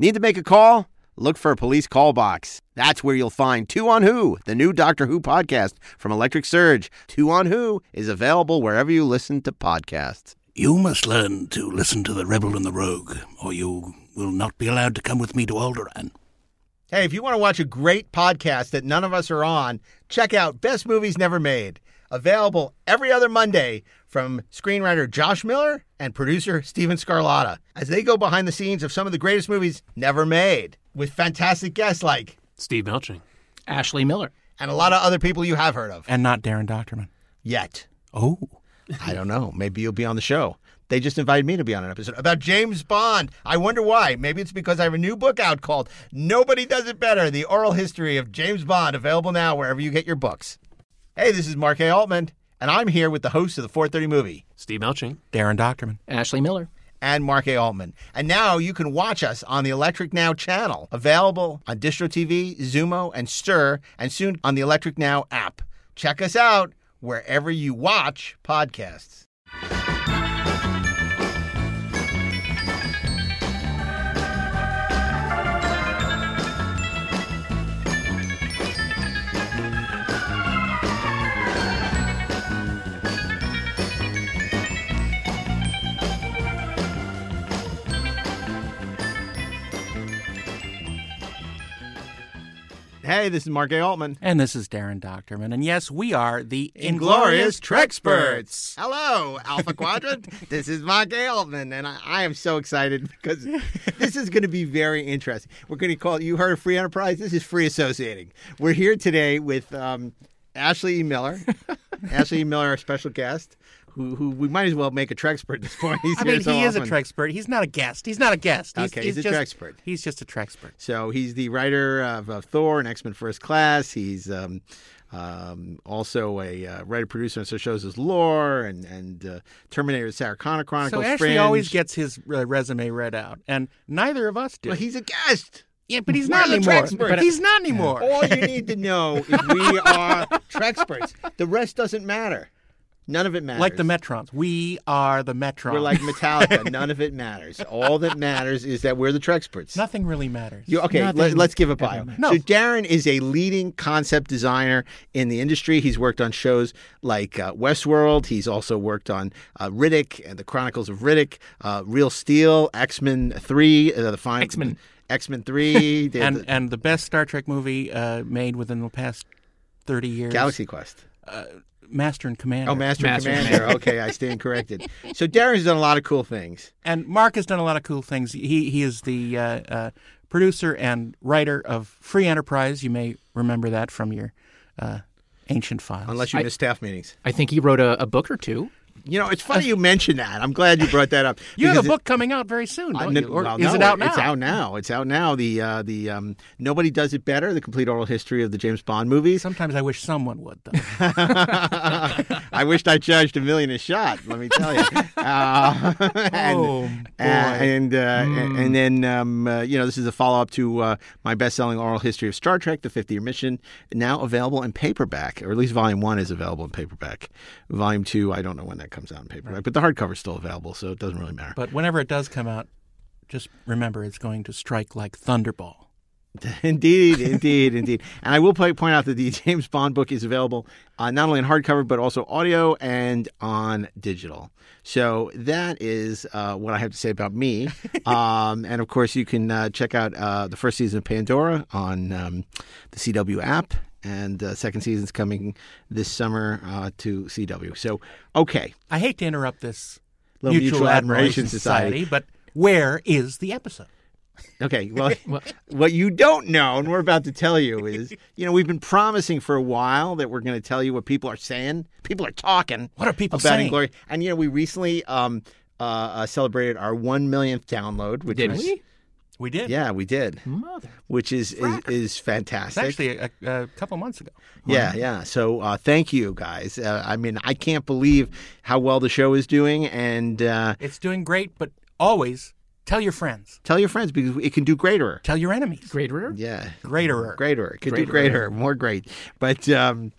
Need to make a call? Look for a police call box. That's where you'll find Two on Who, the new Doctor Who podcast from Electric Surge. Two on Who is available wherever you listen to podcasts. You must learn to listen to the rebel and the rogue, or you will not be allowed to come with me to Alderaan. Hey, if you want to watch a great podcast that none of us are on, check out Best Movies Never Made. Available every other Monday from screenwriter Josh Miller and producer Steven Scarlotta as they go behind the scenes of some of the greatest movies never made with fantastic guests like Steve Melching. Ashley Miller. and a lot of other people you have heard of. And not Darren Dochterman. Yet. Oh. I don't know. Maybe you'll be on the show. They just invited me to be on an episode about James Bond. I wonder why. Maybe it's because I have a new book out called Nobody Does It Better The Oral History of James Bond, available now wherever you get your books. Hey, this is Mark A. Altman, and I'm here with the host of the 430 movie Steve Melching. Darren Dochterman. Ashley Miller. and Mark A. Altman. And now you can watch us on the Electric Now channel, available on Distro TV, Xumo, and Stirr, and soon on the Electric Now app. Check us out wherever you watch podcasts. Hey, this is Mark A. Altman. And this is Darren Dochterman. And yes, we are the Inglorious Treksperts. Hello, Alpha Quadrant. this is Mark A. Altman, and I, I am so excited because this is going to be very interesting. We're going to call it, you heard of free enterprise? This is free associating. We're here today with um, Ashley E. Miller. Ashley E. Miller, our special guest, who, who we might as well make a Trekspert at this point. He's I mean, so he is a often. Trekspert. He's not a guest. He's not a guest. He's, Okay, he's a just, Trekspert. He's just a Trekspert. So he's the writer of, of Thor and X Men First Class. He's um, um, also a uh, writer producer on such shows as Lore and and uh, Terminator: Sarah Connor Chronicles. So Ashley Fringe. always gets his uh, resume read out, and neither of us do. Well, he's a guest. yeah, but he's We're not anymore. But he's not anymore. All you need to know is we are Treksperts. The rest doesn't matter. None of it matters. like the Metrons. We are the Metrons. We're like Metallica. None of it matters. All that matters is that we're the Treksperts. Nothing really matters. You, okay, let, us give a bio. matters. So Darren is a leading concept designer in the industry. He's worked on shows like uh, Westworld. He's also worked on uh, Riddick and the Chronicles of Riddick, uh, Real Steel, X Men Three, uh, the fine X-Men. X Men Three, the, and the and the best Star Trek movie uh, made within the past thirty years. Galaxy Quest. Master and Commander. Oh, Master, Master and and Commander. okay, I stand corrected. So Darren's done a lot of cool things. And Mark has done a lot of cool things. He he is the uh, uh, producer and writer of Free Enterprise. You may remember that from your uh, ancient files. Unless you I- miss staff meetings. I think he wrote a, a book or two. You know, it's funny you mentioned that. I'm glad you brought that up. you have a book coming out very soon, don't you? Or well, is no, it out now? It's out now. It's out now. The uh, the um, nobody does it better. The complete oral history of the James Bond movies. Sometimes I wish someone would, though. I wished I charged a million a shot. Let me tell you. Uh, and, Oh, uh, and uh, and then um, uh, you know this is a follow up to uh, my best selling oral history of Star Trek: The 50 Year Mission. Now available in paperback, or at least Volume One is available in paperback. Volume Two, I don't know when that comes out in paperback, but the hardcover is still available, so it doesn't really matter. but whenever it does come out, just remember it's going to strike like thunderball. Indeed, indeed, indeed. And I will point point out that the James Bond book is available uh, not only in hardcover, but also audio and on digital. So that is uh, what I have to say about me. Um, and of course, you can uh, check out uh, the first season of Pandora on um, the CW app. And uh, second season's coming this summer uh, to CW. So, okay. I hate to interrupt this Little mutual, Mutual admiration, Admiration society, Society. but where is the episode? Okay, well, what you don't know, and we're about to tell you, is you know we've been promising for a while that we're going to tell you what people are saying. People are talking. What are people about saying? Inglorious? And you know we recently um, uh, uh, celebrated our one millionth download, which Did was we? We did. yeah we did, Mother. which is is, is It's fantastic. actually a, a, a couple months ago. Yeah, yeah. So uh, thank you guys. Uh, I mean, I can't believe how well the show is doing, and uh, It's doing great, but always tell your friends, tell your friends because it can do greater. tell your enemies. Greater? Yeah, Greater. greater. It could do Greater. greater, more great. But um,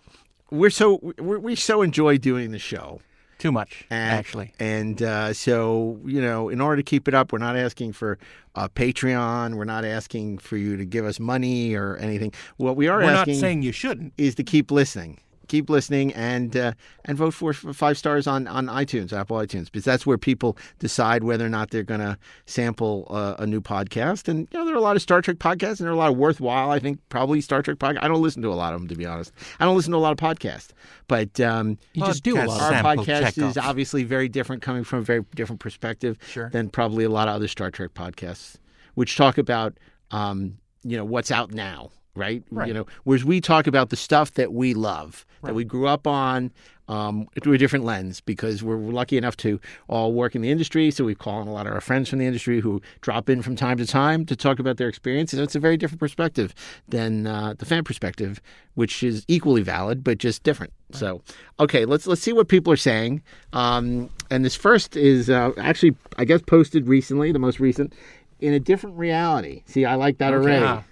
we're so we we so enjoy doing the show, Too much, And, actually. And uh, so, you know, in order to keep it up, we're not asking for uh, Patreon. We're not asking for you to give us money or anything. What we are We're not saying you shouldn't. is to keep listening. Keep listening and uh, and vote for for five stars on, on iTunes, Apple iTunes, because that's where people decide whether or not they're going to sample uh, a new podcast. And you know, there are a lot of Star Trek podcasts, and there are a lot of worthwhile. I think probably Star Trek podcasts. I don't listen to a lot of them, to be honest. I don't listen to a lot of podcasts, but um, You just do a lot. our Of sample podcast is checkoff. obviously very different, coming from a very different perspective Sure. than probably a lot of other Star Trek podcasts, which talk about um, you know what's out now, right? Right. You know, whereas we talk about the stuff that we love, that we grew up on. Um, through a different lens because we're lucky enough to all work in the industry. So we call on a lot of our friends from the industry who drop in from time to time to talk about their experience. And it's a very different perspective than uh, the fan perspective, which is equally valid but just different. So, okay, let's let's see what people are saying. Um, and this first is uh, actually, I guess, posted recently, the most recent, in a different reality. See, I like that already.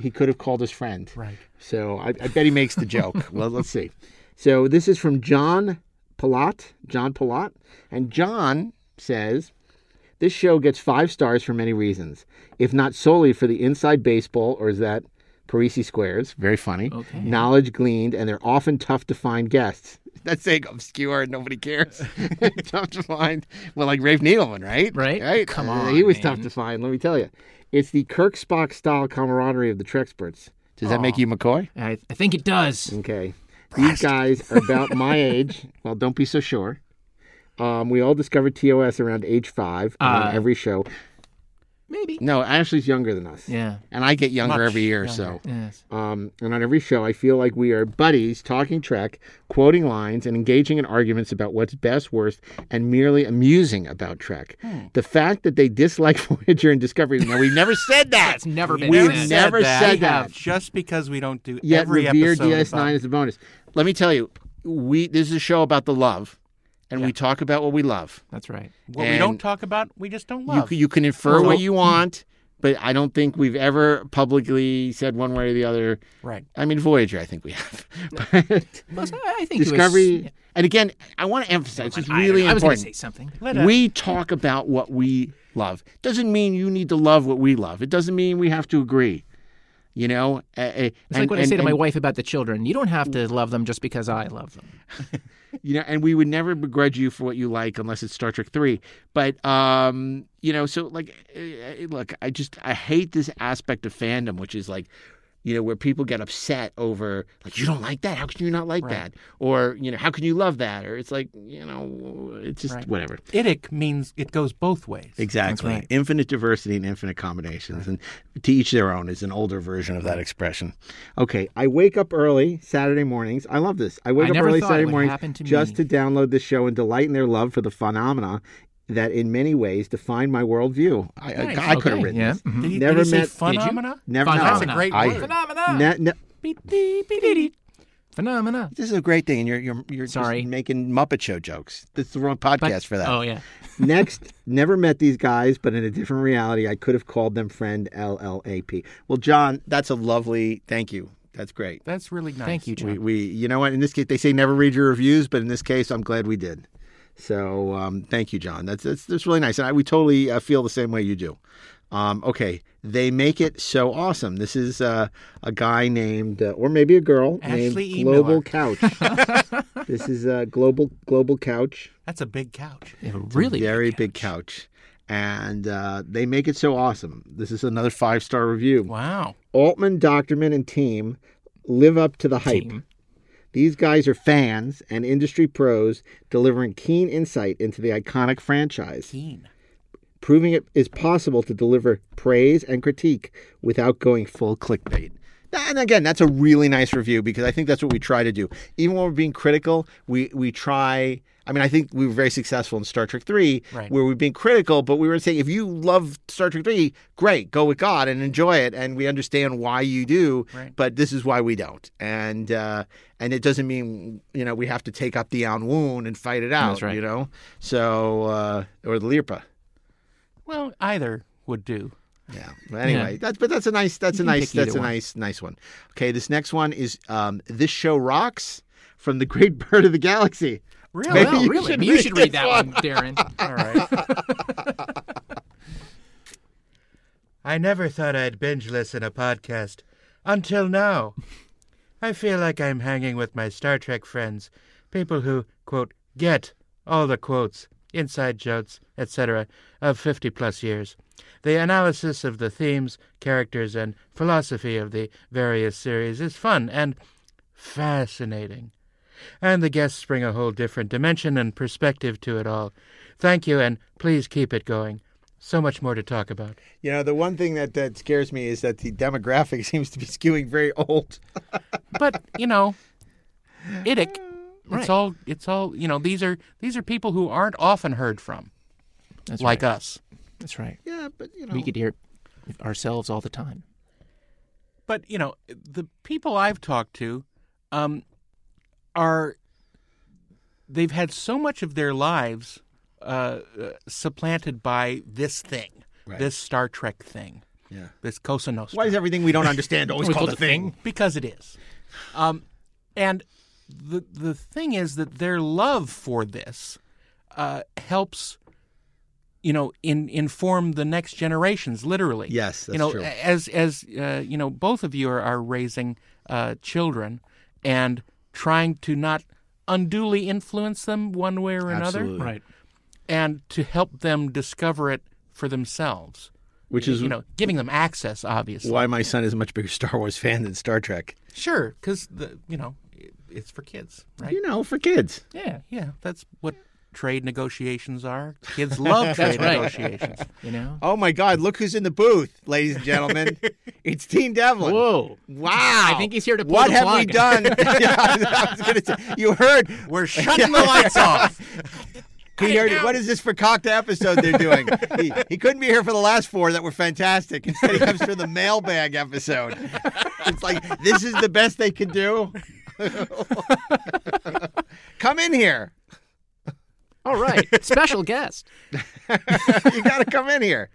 He could have called his friend. Right. So I, I bet he makes the joke. well, let's see. So this is from John Palat. John Palat. And John says, This show gets five stars for many reasons, if not solely for the inside baseball, or is that Parrises squares? Very funny. Okay. Knowledge gleaned, and they're often tough to find guests. That's saying obscure and nobody cares. tough to find. Well, like Rafe Needleman, right? Right? Right. Come Uh, on, he was man. tough to find. Let me tell you, it's the Kirk Spock style camaraderie of the Treksperts. Does that make you McCoy? I, I think it does. Okay. These guys are about my age. Well, don't be so sure. Um, we all discovered TOS around age five on Uh, every show. Maybe. No, Ashley's younger than us. Yeah. And I get younger Much every year, younger. Yes. so. Um, and on every show, I feel like we are buddies talking Trek, quoting lines, and engaging in arguments about what's best, worst, and merely amusing about Trek. The fact that they dislike Voyager and Discovery, now we've never said that. That's never been We've said. never said that. Just because we don't do Yet every revere episode DS9 is a bonus. Let me tell you, we this is a show about the love, and we talk about what we love. That's right. what we don't talk about, we just don't You, love. c- you can infer So- what you want, but I don't think we've ever publicly said one way or the other. right. I mean, Voyager, I think we have. but I I think Discovery, It was, and again, I want to emphasize it's I- really I, was going to important. say something. Let us- We talk about what we love. Doesn't mean you need to love what we love. It doesn't mean we have to agree. You know, It's and- like what I say to my wife about the children. You don't have to love them just because I love them. you know, and we would never begrudge you for what you like unless it's Star Trek three. But um, you know, so like, uh, look, I just I hate this aspect of fandom, which is like, you know, where people get upset over like you don't like that. How can you not like Right. that? Or you know, how can you love that? Or it's like you know, it's just Right. whatever. Idic means it goes both ways. Exactly. right. Infinite diversity and infinite combinations. And to each their own is an older version of that expression. Okay. I wake up early Saturday mornings. I love this. I wake I up early Saturday mornings to just me. to download this show and delight in their love for the phenomena that in many ways define my worldview. I, I- Nice. I, could have written yeah. this. Mhm. Did he, Never did he say met- phenomena? Never Phenomena. That's a great I- word. Phenomena. Ne- ne- Beep, beep, beep, beep, beep. Phenomena. this is a great thing, and you're you're you're just Sorry. making Muppet Show jokes. This is the wrong podcast for that. Oh yeah. Next, never met these guys, but in a different reality, I could have called them friend LLAP. Well, John, that's a lovely thank you. That's great. That's really nice. Thank you, John. We, we, you know what? In this case, they say never read your reviews, but in this case, I'm glad we did. So, um, thank you, John. That's that's, that's really nice, and I, we totally uh, feel the same way you do. Um, okay, they make it so awesome. This is uh, a guy named, uh, or maybe a girl Ashley named E. Global Miller. Couch. this is uh, global Global Couch. That's a big couch. They have a really very big couch. And uh, they make it so awesome. This is another five star review. Wow. Altman, Dochterman, and team live up to the hype. Team. These guys are fans and industry pros delivering keen insight into the iconic franchise, Keen. proving it is possible to deliver praise and critique without going full clickbait. And again, that's a really nice review because I think that's what we try to do. Even when we're being critical, we we try. I mean, I think we were very successful in Star Trek Three, Right. where we've been critical, but we were saying if you love Star Trek Three, great, go with God and enjoy it, and we understand why you do. Right. But this is why we don't, and uh, and it doesn't mean you know we have to take up the ahn-woon and fight it out. Right. You know, so uh, or the Lirpa. Well, either would do. Yeah. But anyway, that's but that's a nice that's You a nice that's a one. nice nice one. Okay, this next one is um, this show rocks from the Great Bird of the Galaxy. Really? Maybe well, you really, should you read should read this that one, Darren. All right. I never thought I'd binge listen a podcast until now. I feel like I'm hanging with my Star Trek friends, people who, quote, get all the quotes, inside jokes, etc., of 50 plus years. The analysis of the themes, characters, and philosophy of the various series is fun and fascinating. And the guests bring a whole different dimension and perspective to it all. Thank you, and please keep it going. So much more to talk about. You know, the one thing that, that scares me is that the demographic seems to be skewing very old. But you know, idic. Right. It's all. It's all. You know, these are these are people who aren't often heard from, That's like right. us. That's right. Yeah, but you know, We could hear ourselves all the time. But you know, the people I've talked to, um, are they've had so much of their lives uh, uh, supplanted by this thing, Right. this Star Trek thing, yeah. this Cosa Nostra. Why is everything we don't understand always We called a it thing? because it is. Um, and the the thing is that their love for this uh, helps, you know, in inform the next generations. Literally, Yes, that's you know, true. as as uh, you know, both of you are, are raising uh, children and trying to not unduly influence them one way or another, Absolutely. Right. and to help them discover it for themselves. Which is you know, giving them access, obviously. why my son is a much bigger Star Wars fan than Star Trek. Sure, because the you know it's for kids, right? You know, for kids. Yeah, yeah, that's what trade negotiations are. Kids love trade right. negotiations. You know. Oh my God! Look who's in the booth, ladies and gentlemen. it's Dean Devlin. Whoa. Wow! I think he's here to pull What the have we done? Yeah, I was say, you heard. We're shutting the lights off. He heard it. What is this for cocktail episode they're doing? he, he couldn't be here for the last four that were fantastic. Instead, he comes for the mailbag episode. It's like this is the best they could do. come in here. All right. Special guest. You got to come in here.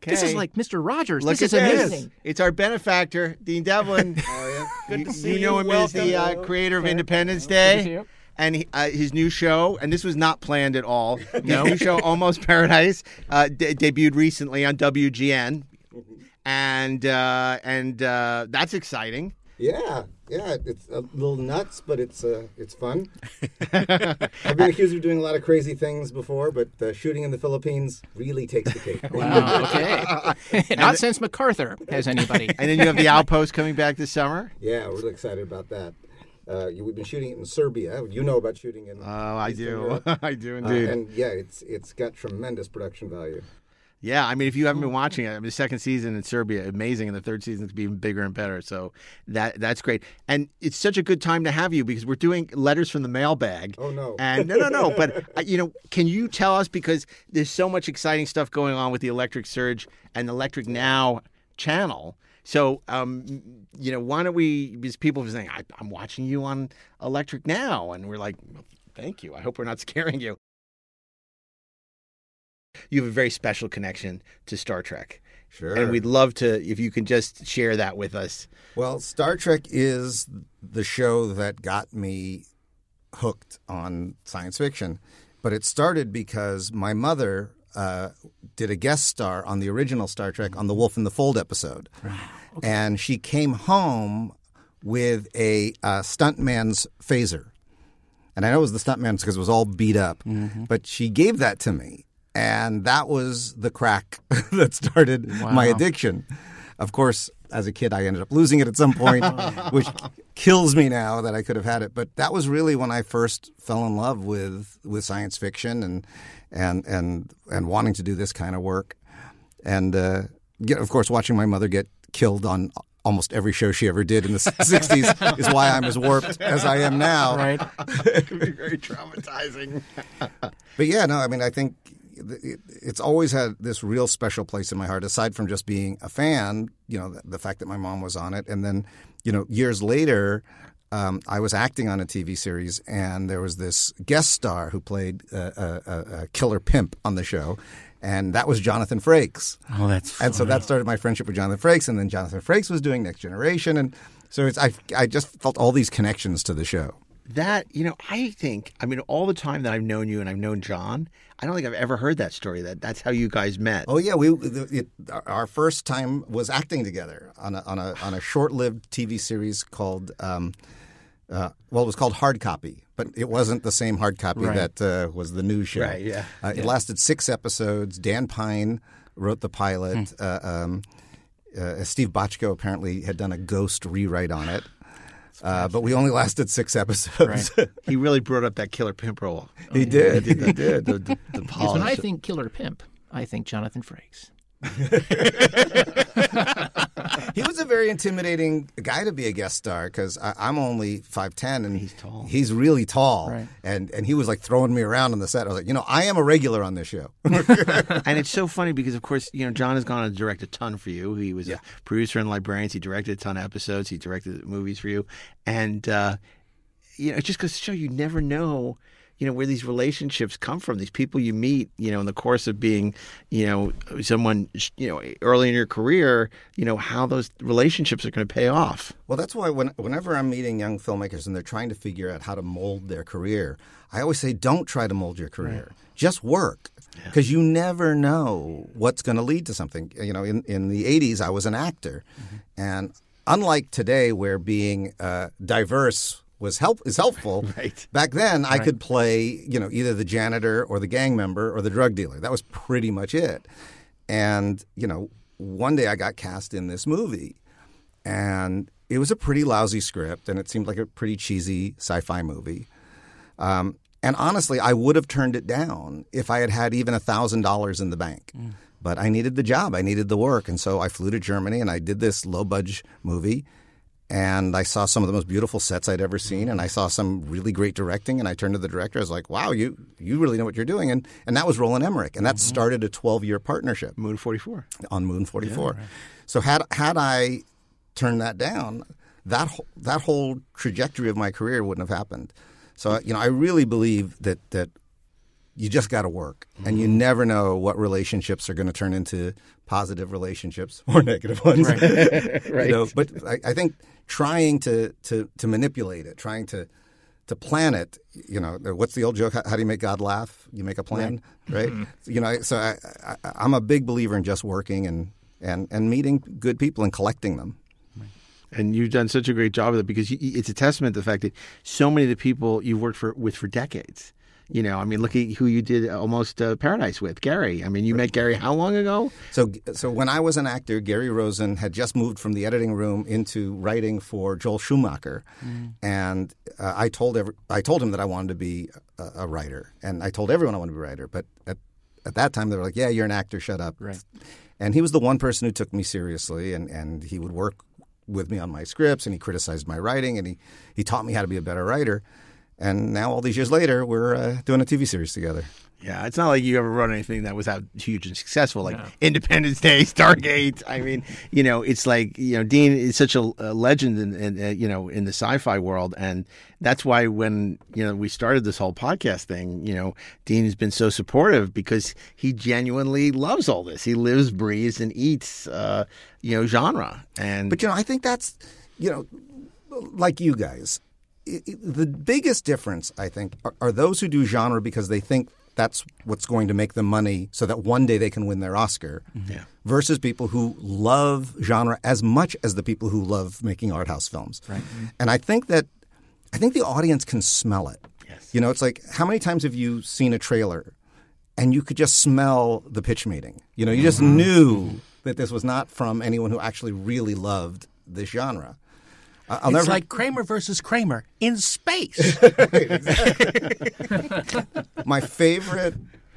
This is Okay. like Mr. Rogers. Look this at is this. amazing. It's our benefactor, Dean Devlin. Good you, to see you know him as the uh, Welcome. creator of Independence Good to see Day. you. And he, uh, his new show, and this was not planned at all. His No. new show, Almost Paradise, uh, de- debuted recently on WGN, and uh, and uh, that's exciting. Yeah, yeah, it's a little nuts, but it's uh, it's fun. I've been accused of doing a lot of crazy things before, but uh, shooting in the Philippines really takes the cake. Wow. Okay. Not since MacArthur has anybody. And then you have the Outpost coming back this summer. yeah, we're really excited about that. Uh, you, we've been shooting it in Serbia. You know about shooting in. Oh, I do, I do Uh, indeed. and yeah, it's it's got tremendous production value. Yeah, I mean, if you haven't been watching it, I mean, the second season in Serbia, amazing, and the third season is going to be even bigger and better. So that that's great, and it's such a good time to have you because we're doing letters from the mailbag. Oh, no. And no, no, no. But uh, you know, can you tell us because there's so much exciting stuff going on with the Electric Surge and the Electric Now channel. So, um, you know, why don't we? Because people are saying, I, "I'm watching you on Electric Now," and we're like, well, "Thank you. I hope we're not scaring you." You have a very special connection to Star Trek. Sure. And we'd love to, if you can just share that with us. Well, Star Trek is the show that got me hooked on science fiction, but it started because my mother uh, did a guest star on the original Star Trek on the Wolf in the Fold episode, and she came home with a uh, stuntman's phaser, and I know it was the stuntman's because it was all beat up, but she gave that to me, and that was the crack that started my addiction. Of course, as a kid, I ended up losing it at some point, which kills me now that I could have had it. But that was really when I first fell in love with with science fiction and and and and wanting to do this kind of work. And uh, get, of course, watching my mother get killed on almost every show she ever did in the '60s is why I'm as warped as I am now. Right. it could be very traumatizing. But yeah, no, I mean, I think it's always had this real special place in my heart. Aside from just being a fan, you know, the, the fact that my mom was on it, and then, you know, years later, um, I was acting on a TV series, and there was this guest star who played a, a, a killer pimp on the show, and that was Jonathan Frakes. Oh, that's And so that started my friendship with Jonathan Frakes, and then Jonathan Frakes was doing Next Generation, and so it's I I just felt all these connections to the show. That you know, I think I mean all the time that I've known you and I've known John, I don't think I've ever heard that story. That that's how you guys met. Oh yeah, we the, it, our first time was acting together on a on a on a short-lived TV series called um, uh, well, it was called Hard Copy, but it wasn't the same Hard Copy that uh, was the news show. Right, yeah. Uh, It lasted six episodes. Dan Pyne wrote the pilot. Hmm. Uh, um, uh, Steve Bochco apparently had done a ghost rewrite on it. Uh, but we only lasted six episodes. He really brought up that killer pimp role. he did. He did. The, the, the Because when I think killer pimp, I think Jonathan Frakes. he was a very intimidating guy to be a guest star because I'm only five ten and he's tall. He's really tall, Right. and and he was like throwing me around on the set. I was like, you know, I am a regular on this show. and it's so funny because, of course, you know, John has gone on to direct a ton for you. He was a producer in Librarians. He directed a ton of episodes. He directed movies for you, and uh, you know, it just goes to show you never know. You know where these relationships come from. These people you meet, you know, in the course of being, you know, someone, you know, early in your career, you know, how those relationships are going to pay off. Well, that's why when, whenever I'm meeting young filmmakers and they're trying to figure out how to mold their career, I always say, don't try to mold your career. Just work. Because you never know what's going to lead to something. You know, in, in the 80s, I was an actor. And unlike today, where being uh, diverse was help is helpful. Right. Back then, I could play, you know, either the janitor or the gang member or the drug dealer. That was pretty much it. And you know, one day I got cast in this movie, and it was a pretty lousy script, and it seemed like a pretty cheesy sci-fi movie. Um, and honestly, I would have turned it down if I had had even thousand dollars in the bank. But I needed the job, I needed the work, and so I flew to Germany and I did this low budget movie. And I saw some of the most beautiful sets I'd ever seen, and I saw some really great directing. And I turned to the director. I was like, "Wow, you you really know what you're doing." And and that was Roland Emmerich, and that mm-hmm. started a 12 year partnership Moon forty four. on Moon 44. So had had I turned that down, that whole, that whole trajectory of my career wouldn't have happened. So you know, I really believe that that you just got to work, and you mm-hmm. never know what relationships are going to turn into positive relationships or negative ones. right. You know, but I, I think trying to, to to manipulate it, trying to to plan it. You know, what's the old joke? How, how do you make God laugh? You make a plan, right? Mm-hmm. You know, so I, I, I'm a big believer in just working and, and, and meeting good people and collecting them. and you've done such a great job of it because it's a testament to the fact that so many of the people you've worked for with for decades. You know, I mean, look at who you did almost uh, Paradise with, Gary. I mean, you met Gary how long ago? So, so when I was an actor, Gary Rosen had just moved from the editing room into writing for Joel Schumacher, and uh, I told every, I told him that I wanted to be a, a writer, and I told everyone I wanted to be a writer. But at at that time, they were like, "Yeah, you're an actor. Shut up." Right. And he was the one person who took me seriously, and, and he would work with me on my scripts, and he criticized my writing, and he, he taught me how to be a better writer. And now, all these years later, we're uh, doing a TV series together. Yeah, it's not like you ever wrote anything that was out huge and successful, like Independence Day, Stargate. I mean, you know, it's like you know, Dean is such a, a legend in, in uh, you know in the sci-fi world, and that's why when you know we started this whole podcast thing, you know, Dean has been so supportive because he genuinely loves all this. He lives, breathes, and eats, uh, you know, genre. And But you know, I think that's you know, like you guys, i i the biggest difference I think are, are those who do genre because they think that's what's going to make them money, so that one day they can win their Oscar. Mm-hmm. Yeah. Versus people who love genre as much as the people who love making art house films. Right. Mm-hmm. And I think that I think the audience can smell it. Yes. You know, it's like how many times have you seen a trailer and you could just smell the pitch meeting? You know, you just mm-hmm. knew that this was not from anyone who actually really loved this genre. I'll It's never like Kramer versus Kramer in space. my favorite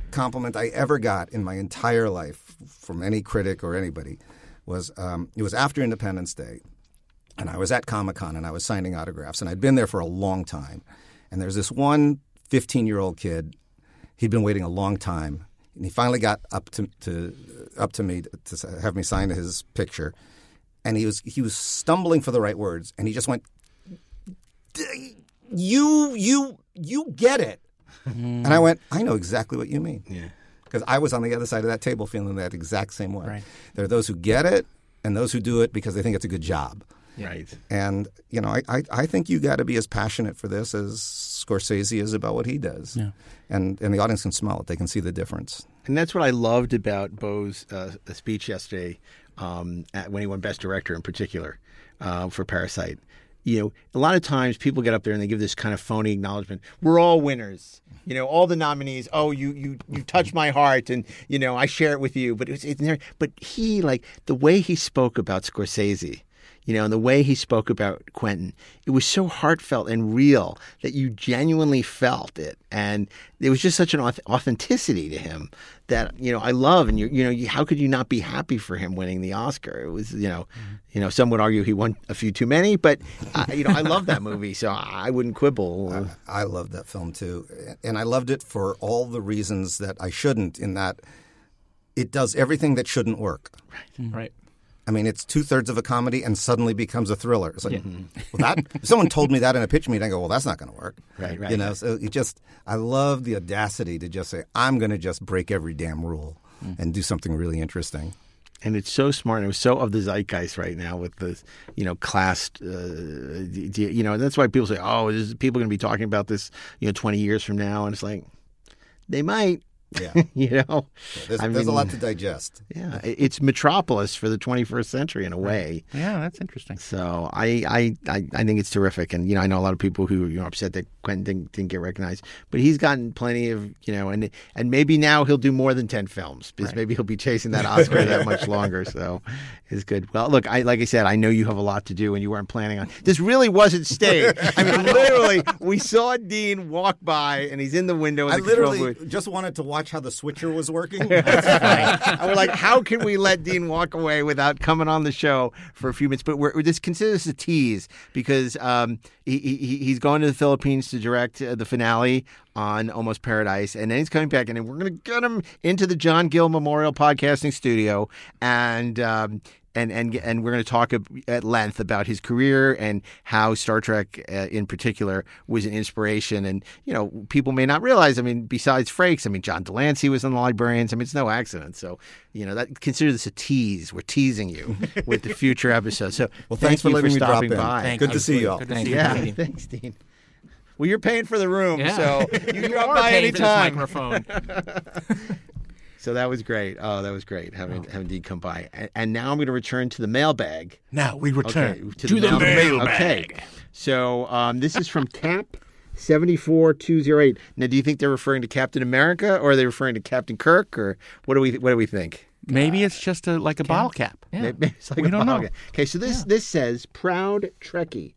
compliment I ever got in my entire life from any critic or anybody was um, it was after Independence Day, and I was at Comic Con and I was signing autographs, and I'd been there for a long time. And there's this one 15 year old kid, he'd been waiting a long time, and he finally got up to, to up to me to have me sign his picture, and he was he was stumbling for the right words, and he just went, "You you you get it." And I went, I know exactly what you mean. Yeah. Because I was on the other side of that table feeling that exact same way. Right. There are those who get it and those who do it because they think it's a good job. Right. And you know, I I, I think you got to be as passionate for this as Scorsese is about what he does. Yeah. And and the audience can smell it; they can see the difference. And that's what I loved about Bong's uh, speech yesterday um, at, when he won Best Director in particular uh, for Parasite. You know, a lot of times people get up there and they give this kind of phony acknowledgement. We're all winners. You know, all the nominees. Oh, you you you touch my heart, and you know I share it with you. But it's never, but he like the way he spoke about Scorsese you know, and the way he spoke about Quentin, it was so heartfelt and real that you genuinely felt it, and there was just such an authenticity to him that you know I love, and you you know you, how could you not be happy for him winning the Oscar? It was you know, you know some would argue he won a few too many, but uh, you know I love that movie, so I wouldn't quibble. I loved that film too, and I loved it for all the reasons that I shouldn't. In that, it does everything that shouldn't work. Right. Right. I mean, it's two thirds of a comedy and suddenly becomes a thriller. It's like, well, that if someone told me that in a pitch meeting, I go, well, that's not going to work. Right, right, You know, so it just, I love the audacity to just say, I'm going to just break every damn rule and do something really interesting. and it's so smart and it was so of the zeitgeist right now with the you know class uh, you know that's why people say oh is people going to be talking about this you know 20 years from now and it's like they might Yeah. you know? There's, I there's a lot to digest. yeah it's metropolis for the 21st century in a way. Yeah, that's interesting. so I, I I I think it's terrific. And you know I know a lot of people who you know upset that Quentin didn't, didn't get recognized but he's gotten plenty of you know and and maybe now he'll do more than 10 films because maybe he'll be chasing that Oscar that much longer. So it's good. Well look I like I said I know you have a lot to do and you weren't planning on this really wasn't staged I mean literally we saw Dean walk by and he's in the window in I the literally just wanted to watch how the switcher was working. and we're like, how can we let Dean walk away without coming on the show for a few minutes? But we're, we're just consider this a tease because um, he, he he's going to the Philippines to direct uh, the finale on Almost Paradise, and then he's coming back, and then we're going to get him into the John Gill Memorial Podcasting Studio, and. Um, and and and we're going to talk at length about his career and how Star Trek, uh, in particular, was an inspiration. And you know, people may not realize. I mean, besides Frakes, I mean, John de Lancie was in the Librarians. I mean, it's no accident. So you know, that consider this a tease. We're teasing you with the future episode. So Well, thank thanks for you letting me drop stopping in. by. Thank Good you. to see you all. Good to see you. you. Yeah, thanks, Dean. Well, you're paying for the room, Yeah. so you can drop are by paying for this anytime. microphone. So that was great. Oh, that was great having having Dean come by. And, and now I'm going to return to the mailbag. Now we return Okay, to, the, mailbag. Okay. So um, this is from Cap 74208. Now, do you think they're referring to Captain America or are they referring to Captain Kirk or what do we what do we think? Maybe it's just a like a bottle cap. Yeah. Maybe it's like We a don't know. game. Okay, so this this says proud Trekkie.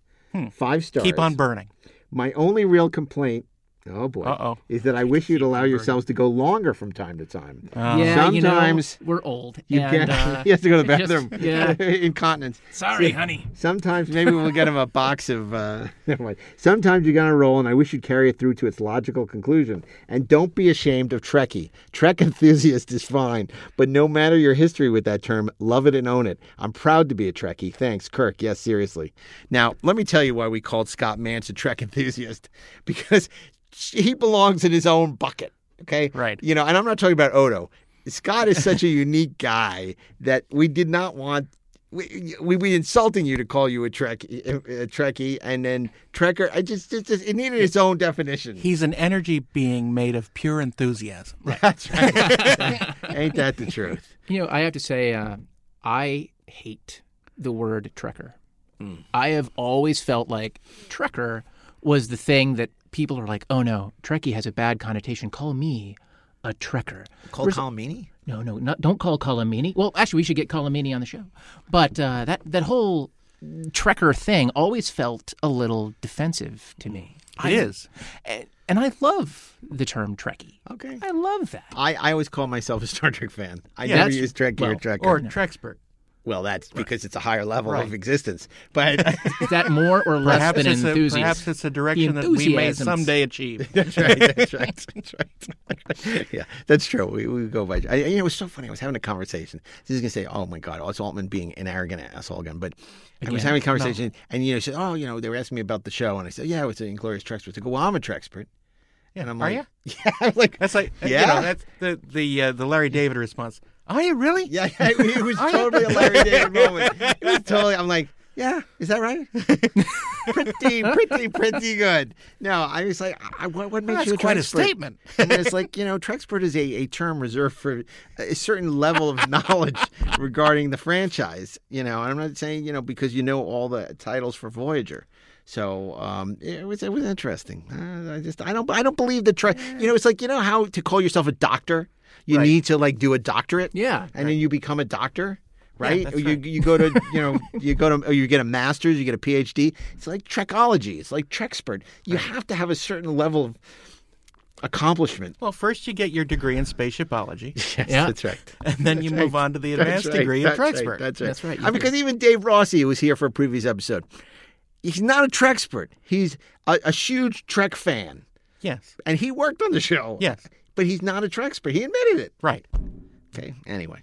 Five stars. Keep on burning. My only real complaint, oh boy, Uh-oh. is that I wish you'd allow yourselves to go longer from time to time. Uh, yeah, sometimes you know, we're old. You and, can't. uh, he has to go to the just- bathroom. yeah. incontinence. Sorry, honey. Sometimes maybe we'll get him a box of. Uh, never mind. Sometimes you got to roll, and I wish you'd carry it through to its logical conclusion. And don't be ashamed of Trekkie. Trek enthusiast is fine, but no matter your history with that term, love it and own it. I'm proud to be a Trekkie. Thanks, Kirk. Yes, seriously. Now let me tell you why we called Scott Mantz a Trek enthusiast because he belongs in his own bucket. Okay, Right. You know, and I'm not talking about Odo. Scott is such a unique guy that we did not want. We, we we insulting you to call you a Trek a Trekkie and then Trekker. I just, it just it needed its own definition. He's an energy being made of pure enthusiasm. That's right. Ain't that the truth? You know, I have to say, uh, I hate the word Trekker. Hmm. I have always felt like Trekker was the thing that people are like, oh no, Trekkie has a bad connotation. Call me a Trekker. Called Colomini? No, no, not, don't call Colomini. Well, actually, we should get Colomini on the show. But uh, that that whole Trekker thing always felt a little defensive to me. It is. And, and I love the term Trekkie. Okay. I love that. I, I always call myself a Star Trek fan. I Yeah, never use Trekkie or well, Trekker. Or Trekspert. Well, that's because it's a higher level Right. of existence. But Is that more or less Perhaps than it's, a, perhaps it's a direction that we may someday achieve. That's right. That's right. That's right. yeah, that's true. We, we go by. I, you know, it was so funny. I was having a conversation. This is gonna say, "Oh my God, it's Altman being an arrogant asshole again." But I was having a conversation, and you know, she said, "Oh, you know, they were asking me about the show," and I said, "Yeah, it's an Inglorious Trekspert." I go, "Well, I'm a Trekspert." And I'm Are like, you? Yeah, I'm like, That's like Yeah? You know, that's the the uh, the Larry David response. Are you really? yeah, it was totally a Larry David moment. It was totally. I'm like, Yeah, is that right? pretty, pretty, pretty good. No, I was like, I, what, what makes That's you a quite a statement. and it's like you know, Trekspert is a, a term reserved for a certain level of knowledge regarding the franchise. You know, and I'm not saying you know because you know all the titles for Voyager. So um, it was it was interesting. Uh, I just I don't I don't believe the tre- you know it's like you know how to call yourself a doctor. You Right. need to like do a doctorate. Yeah. and then you become a doctor. Right? that's you right. you go to you know you go to or you get a master's, you get a PhD. It's like Trekology. It's like Trekspert. You have to have a certain level of accomplishment. Well, first you get your degree in spaceshipology, Yes, Yeah. that's right. and then you That's move on to the That's advanced right. degree in That's right. Trekspert. That's right. That's right. Uh, because even Dave Rossi, who was here for a previous episode, he's not a Trekspert. He's a, a huge Trek fan, Yes. and he worked on the show. Yes. But he's not a Trekspert. He admitted it. Right. Okay. Anyway.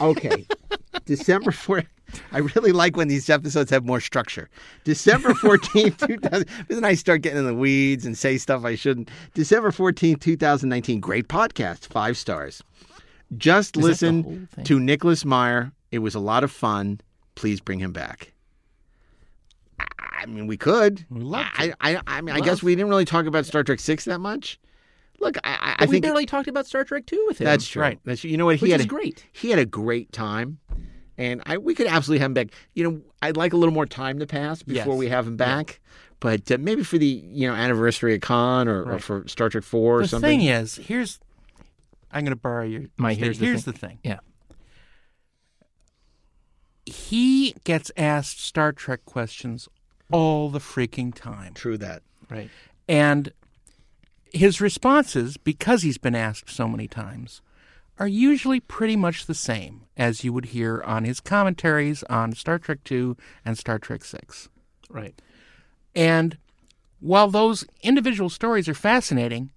Okay. December 4th. I really like when these episodes have more structure. December 14th, 2000. Then I start getting in the weeds and say stuff I shouldn't. December 14th, 2019. Great podcast. Five stars. Just Is listen to Nicholas Meyer. It was a lot of fun. Please bring him back. I- mean, we could. Love I, I, I mean, I guess we didn't really talk about Star Trek Six that much. Look, I, I, I But we think barely talked about Star Trek 2 with him. that's true. Right. That's you know what he Which had is a, great. He had a great time, and I we could absolutely have him back. You know, I'd like a little more time to pass before Yes. we have him back. But uh, maybe for the you know anniversary of Khan or, or for Star Trek Four or The something. The thing is, here's I'm going to borrow your. My sta- here's the here's thing. the thing. Yeah. He gets asked Star Trek questions all the freaking time, True that. Right. and his responses, because he's been asked so many times, are usually pretty much the same as you would hear on his commentaries on Star Trek Two and Star Trek Six. Right. And while those individual stories are fascinating,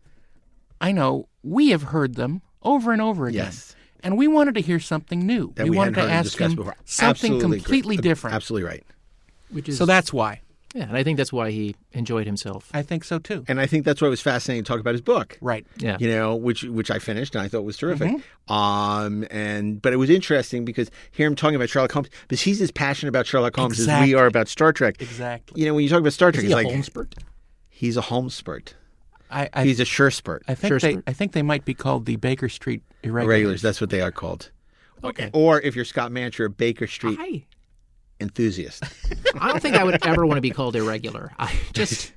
I know we have heard them over and over again. Yes. And we wanted to hear something new. That we, we wanted to ask him before. something Absolutely completely great. different. Absolutely right. Which is So that's why. Yeah, and I think that's why he enjoyed himself. I think so too. And I think that's why it was fascinating to talk about his book. Right. Yeah. you know, which which I finished and I thought was terrific. Mm-hmm. Um, and but it was interesting because hear him talking about Sherlock Holmes because he's as passionate about Sherlock Holmes as we are about Star Trek. Exactly. You know, when you talk about Star Is Trek, he it's a like Holmespert? he's a Holmespert. I, I, He's a Sherspert. I think Sure, they Spurt. I think they might be called the Baker Street irregulars. Regulars, that's what they are called. Okay. Or if you're Scott Mantz, a Baker Street I, enthusiast. I don't think I would ever want to be called irregular. I just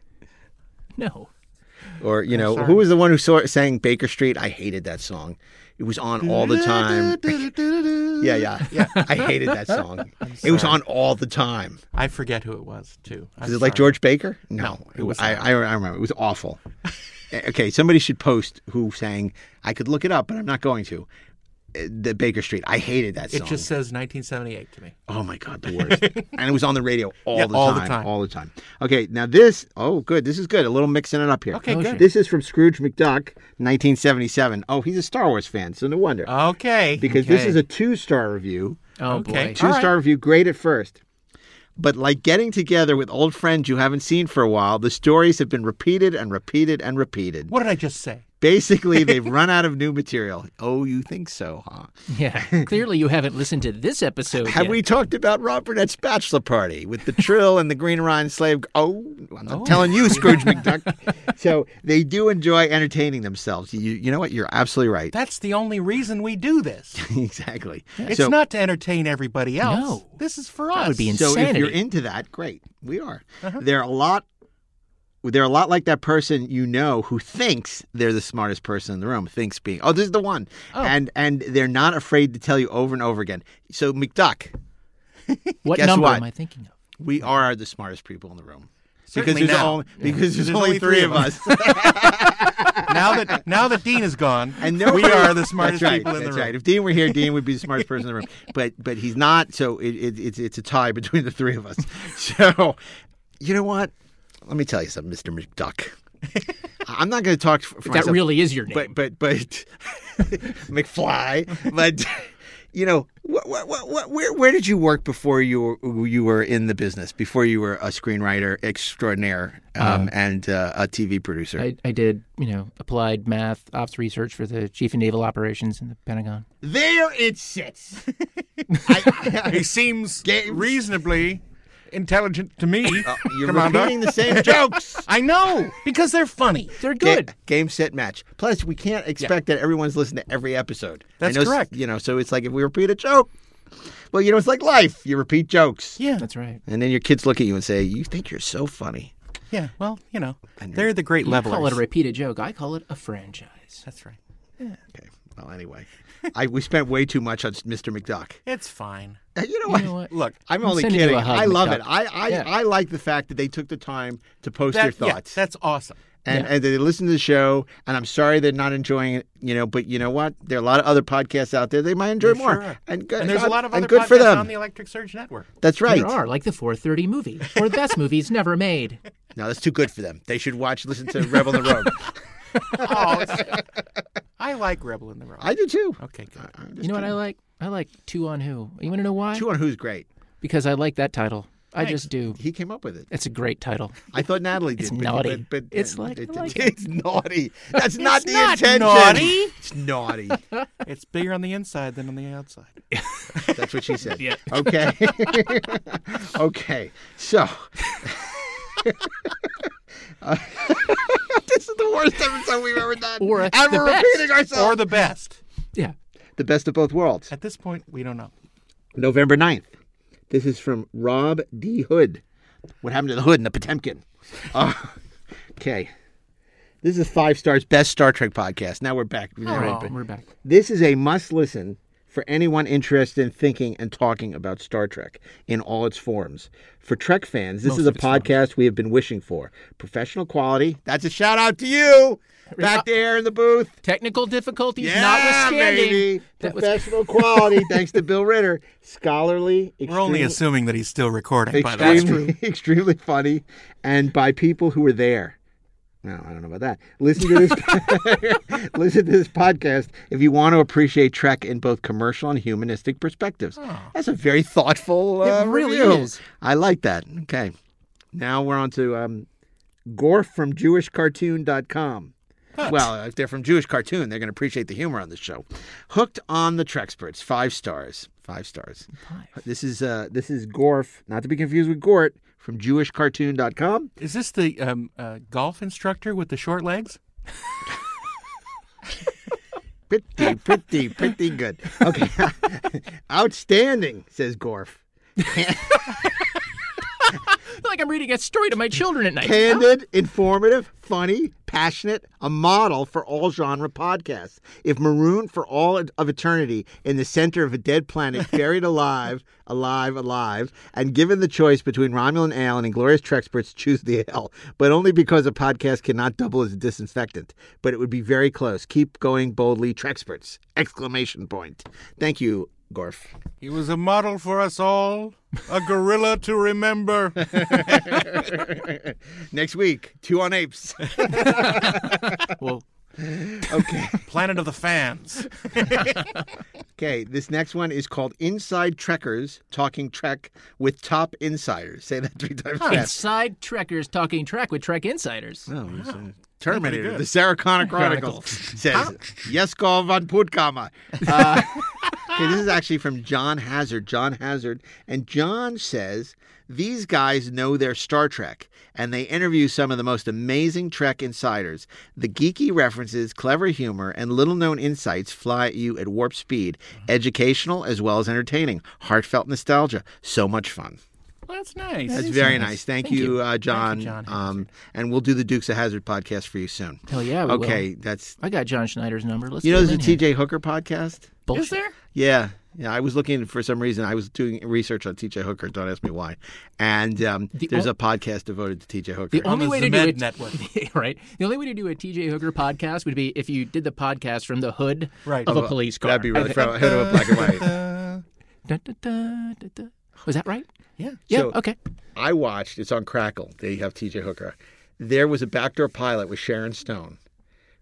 no. Or you know, who was the one who saw, sang Baker Street? I hated that song. It was on all the time. yeah, yeah, yeah. I hated that song. It was on all the time. I forget who it was too. I'm Is it like sorry. George Baker? No, No, it was I. I, I remember. It was awful. Eh, okay, somebody should post who sang. I could look it up, but I'm not going to. The Baker Street. I hated that song. It just says 1978 to me. Oh my god, the worst. and it was on the radio all, Yeah, the, all time, the time. all the time. Okay, now this. Oh, good. This is good. A little mixing it up here. Okay, Oh, good. This is from Scrooge McDuck, 1977. Oh, he's a Star Wars fan, so no wonder. Okay. because this is a two-star review. Oh Okay. boy. Two star review, great at first. But like getting together with old friends you haven't seen for a while, the stories have been repeated and repeated and repeated. What did I just say? Basically, they've run out of new material. Oh, you think so, huh? Yeah. Clearly you haven't listened to this episode Have yet. we talked about Rob Burnett's bachelor party with the trill and the Green Orion slave? Oh, I'm not oh. telling you, Scrooge McDuck. So they do enjoy entertaining themselves. You, you know what? You're absolutely right. That's the only reason we do this. exactly. It's so, not to entertain everybody else. No. This is for us. That would be So if you're into that, great. We are. Uh-huh. There are a lot. They're a lot like that person you know who thinks they're the smartest person in the room. Thinks being, oh, this is the one, oh. and and they're not afraid to tell you over and over again. So McDuck, what guess number what? am I thinking of? we are the smartest people in the room Certainly because there's now. only because there's, only three of us. now that now that Dean is gone, And no we are the smartest that's right, people in the room. Right. If Dean were here, Dean would be the smartest person in the room. But but he's not. So it, it, it's it's a tie between the three of us. So you know what? Let me tell you something, Mister McDuck. I'm not going to talk for, for That myself, really is your name. but but but McFly. But you know, what, what, what, what, where where did you work before you were you were in the business? Before you were a screenwriter extraordinaire um, and uh, a TV producer? I, I did, you know, applied math ops research for the chief of naval operations in the Pentagon. there it sits. he seems Games. reasonably intelligent to me. Uh, you're Commander. repeating the same jokes. I know because they're funny. They're Ga- good. game set match. Plus, we can't expect that everyone's listening to every episode. That's know correct. You know, so it's like if we repeat a joke, well, you know, it's like life. You repeat jokes, Yeah, That's right. and then your kids look at you and say, "You think you're so funny." yeah. Well, you know, they're the great You levelers. call it a repeated joke. I call it a franchise. That's right. Yeah. Okay. Well, anyway, I we spent way too much on Mr. McDuck. It's fine. Uh, You know You what? know what? Look, I'm I'm only sending you kidding. a hug, I love McDuck. it. I I, Yeah. I like the fact that they took the time to post their that, yeah, thoughts. that's awesome. and, and they listen to the show. And I'm sorry they're not enjoying it, you know. But you know what? There are a lot of other podcasts out there they might enjoy There more. sure. And good, And there's a lot of and other good podcasts for them. on the Electric Surge Network. That's right. There are, like the 430 movie, or the best movies never made. No, that's too good for them. They should watch, listen to Rebel in the Road. Oh, I like Rebel in the Road. I do too. okay, good. I'm You know what I like? I like Two on Who. You want to know why? Two on Who's great. Because I like that title. I Thanks. just do. He came up with it. It's a great title. I thought Natalie did. It's but, naughty. But, but, It's uh, like- it- I like it's naughty. That's not the not intention. naughty. It's naughty. It's bigger on the inside than on the outside. That's what she said. yeah. Okay. okay. So. Uh, this is the worst episode we've ever done. Or and the we're best. repeating ourselves. Or the best. Yeah. the best of both worlds. At this point, we don't know. November 9th. This is from Rob D. Hood. What happened to the hood and the Potemkin? Uh, okay. This is five stars best Star Trek podcast. Now we're back. All right, we're back. This is a must listen for anyone interested in thinking and talking about Star Trek in all its forms. For Trek fans, this Most is a of its forms. podcast we have been wishing for. Professional quality. That's a shout out to you back there in the booth. Technical difficulties Yeah, notwithstanding. baby. That was Professional quality, thanks to Bill Ritter. Scholarly, We're only assuming that he's still recording. By the way, extremely, extremely funny, and by people who were there. No, I don't know about that. Listen to this. listen to this podcast if you want to appreciate Trek in both commercial and humanistic perspectives. That's a very thoughtful. Uh, It really review. is. I like that. Okay, now we're on to um, Gorf from JewishCartoon.com. Well, if they're from Jewish Cartoon, they're going to appreciate the humor on this show. Hooked on the Treksperts, five stars. Five stars. This is uh, this is Gorf, not to be confused with Gort, from JewishCartoon.com. is this the um, uh, golf instructor with the short legs? Pretty, pretty, pretty good. Okay, outstanding, says Gorf. like I'm reading a story to my children at night. Candid, informative, funny, passionate, a model for all genre podcasts. If marooned for all of eternity in the center of a dead planet, buried alive, alive, alive, and given the choice between Romulan ale and Inglorious Treksperts, choose the ale. But only because a podcast cannot double as a disinfectant. But it would be very close. Keep going boldly, Treksperts! Exclamation point. Thank you, Gorf. He was a model for us all, a gorilla to remember. Next week, two on apes. Well, Okay. Planet of the fans. Okay, this next one is called Inside Trekkers Talking Trek with Top Insiders. Say that three times fast. inside Trekkers talking Trek with Trek Insiders. Oh, it's a Terminator. The Sarah Connor Chronicles says, Yes, Yeskov von Putkama. Uh, okay, this is actually from John Hazard. John Hazard. And John says, these guys know their Star Trek, and they interview some of the most amazing Trek insiders. The geeky references, clever humor, and little known insights fly at you at warp speed, educational as well as entertaining, heartfelt nostalgia. So much fun. Well, that's nice. That's very nice. nice. Thank, Thank you, you. Uh, John. John um, and we'll do the Dukes of Hazzard podcast for you soon. Hell yeah, we will. Okay, that's I got John Schneider's number. Let's you know there's a. TJ Hooker podcast. Bullshit. Is there? Yeah, yeah. I was looking for some reason. I was doing research on TJ Hooker. Don't ask me why. And um, The there's o- a podcast devoted to TJ Hooker. The only the way to do it, Network. right? The only way to do a TJ Hooker podcast would be if you did the podcast from the hood Right. of a police car. That'd be really from hood of a black and white. Uh, Da, da, da, da, da. Was that right? yeah. Yeah. So- okay. I watched. It's on Crackle. They have TJ Hooker. There was a backdoor pilot with Sharon Stone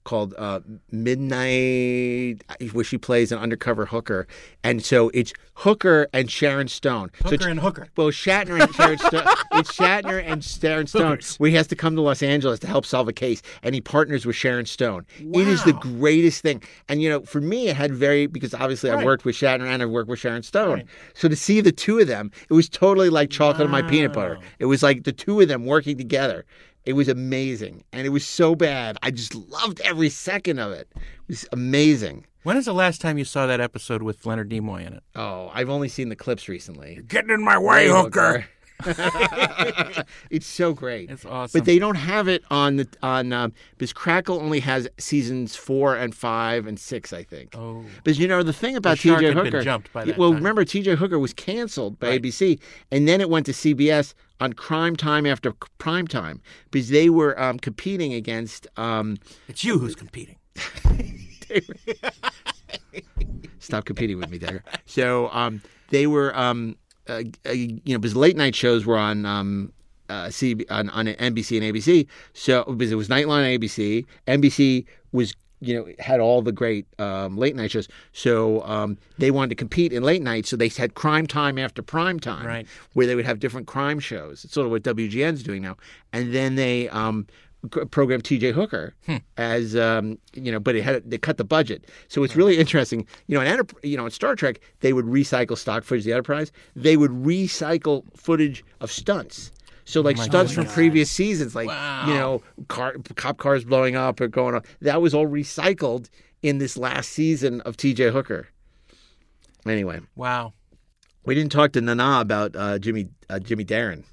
called uh, Midnight, where she plays an undercover hooker, and so it's Hooker and Sharon Stone. Hooker it's- and Hooker. well, Shatner and Sharon Stone. it's Shatner and Sharon Stone. Hookers. Where he has to come to Los Angeles to help solve a case, and he partners with Sharon Stone. It is the greatest thing. And you know, for me, it had very because obviously I've worked with Shatner and I've worked with Sharon Stone. Right. So to see the two of them, it was totally like chocolate and my peanut butter. It was like the two of them working together. It was amazing, and it was so bad. I just loved every second of it. It was amazing. When is the last time you saw that episode with Leonard Nimoy in it? Oh, I've only seen the clips recently. Getting in my way, hooker. it's so great. It's awesome. But they don't have it on the on um, because Crackle only has seasons four and five and six, I think. Oh. Because you know the thing about T.J. Hooker. jumped by that well, time. remember T.J. Hooker was canceled by Right. ABC, and then it went to CBS on Crime Time after Prime Time because they were um, competing against. Um, It's you who's competing. stop competing with me, Dagger. So um, they were, um, uh, uh, you know, because late night shows were on. Um, uh, CB, on, on NBC and ABC. So because it was Nightline on ABC, NBC was you know had all the great um, late night shows. So um, they wanted to compete in late night. So they had Crime Time after Prime Time, Right. where they would have different crime shows. It's sort of what WGN's doing now. And then they um, c- programmed T.J. Hooker as um, you know, but it had they cut the budget. So it's really interesting. You know, in Enter- you know, in Star Trek, they would recycle stock footage of the Enterprise. They would recycle footage of stunts. So like stunts from previous seasons, like you know, car, cop cars blowing up or going on. That was all recycled in this last season of T.J. Hooker. Anyway, Wow. we didn't talk to Nana about uh, Jimmy uh, Jimmy Darren.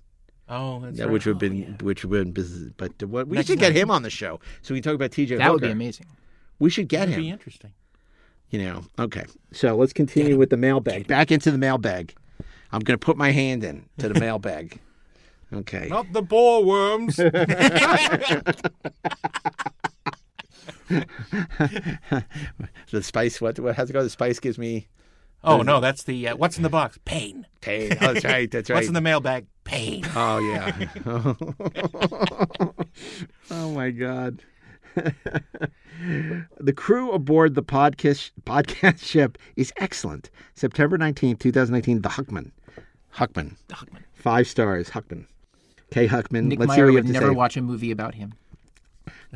Oh, that's Yeah, right. which would have Oh, been yeah. which would have been business. But what, we Next should get time. him on the show so we can talk about TJ. That would be amazing. We should get That'd him. be interesting. You know. Okay. So let's continue with the mailbag. Back into the mailbag. I'm going to put my hand in to the mailbag. Okay. Not the ball worms. The spice. What? What has to go? The spice gives me oh no, that's the uh, what's in the box? Pain. pain. Oh, that's right. That's right. What's in the mailbag? Pain. Oh yeah. oh my god. the crew aboard the podcast podcast ship is excellent. September 19th, 2019, the Huckman. Huckman. The Huckman. Five stars, Huckman. K. Huckman. Nick Let's see Meyer what you would have to never say. watch a movie about him.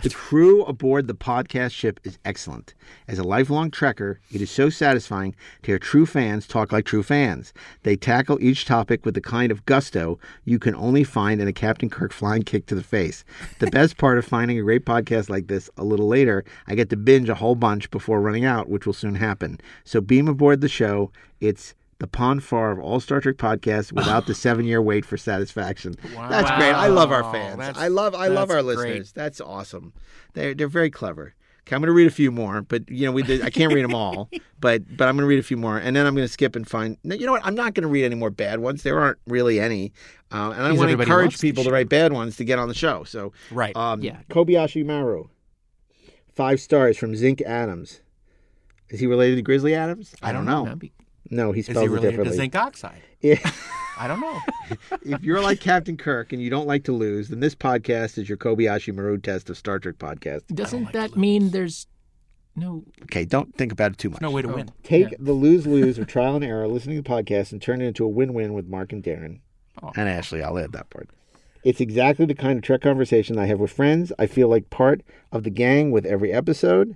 The crew aboard the podcast ship is excellent. As a lifelong trekker, it is so satisfying to hear true fans talk like true fans. They tackle each topic with the kind of gusto you can only find in a Captain Kirk flying kick to the face. The best part of finding a great podcast like this a little later, I get to binge a whole bunch before running out, which will soon happen. So beam aboard the show. It's the Pon farr of all Star Trek podcasts without the seven year wait for satisfaction. That's great. I love our fans. That's- I love I love our great. listeners. That's awesome. They're they're very clever. Okay, I'm going to read a few more, but you know we did, I can't read them all, but but I'm going to read a few more, and then I'm going to skip and find. No, you know what? I'm not going to read any more bad ones. There aren't really any, uh, and I want to encourage people to write bad ones to get on the show. So Right. um, Yeah. Kobayashi Maru, five stars from Zinc Adams. Is he related to Grizzly Adams? I don't know. That'd be- No, he Is spells he it related to differently. zinc oxide? Yeah. I don't know. if you're like Captain Kirk and you don't like to lose, then this podcast is your Kobayashi Maru test of Star Trek podcast. Doesn't that mean there's no? Okay, don't think about it too much. No way to win. Oh. Take the lose lose or trial and error listening to the podcast and turn it into a win win with Mark and Darren. Oh. And Ashley, I'll add that part. It's exactly the kind of Trek conversation I have with friends. I feel like part of the gang with every episode.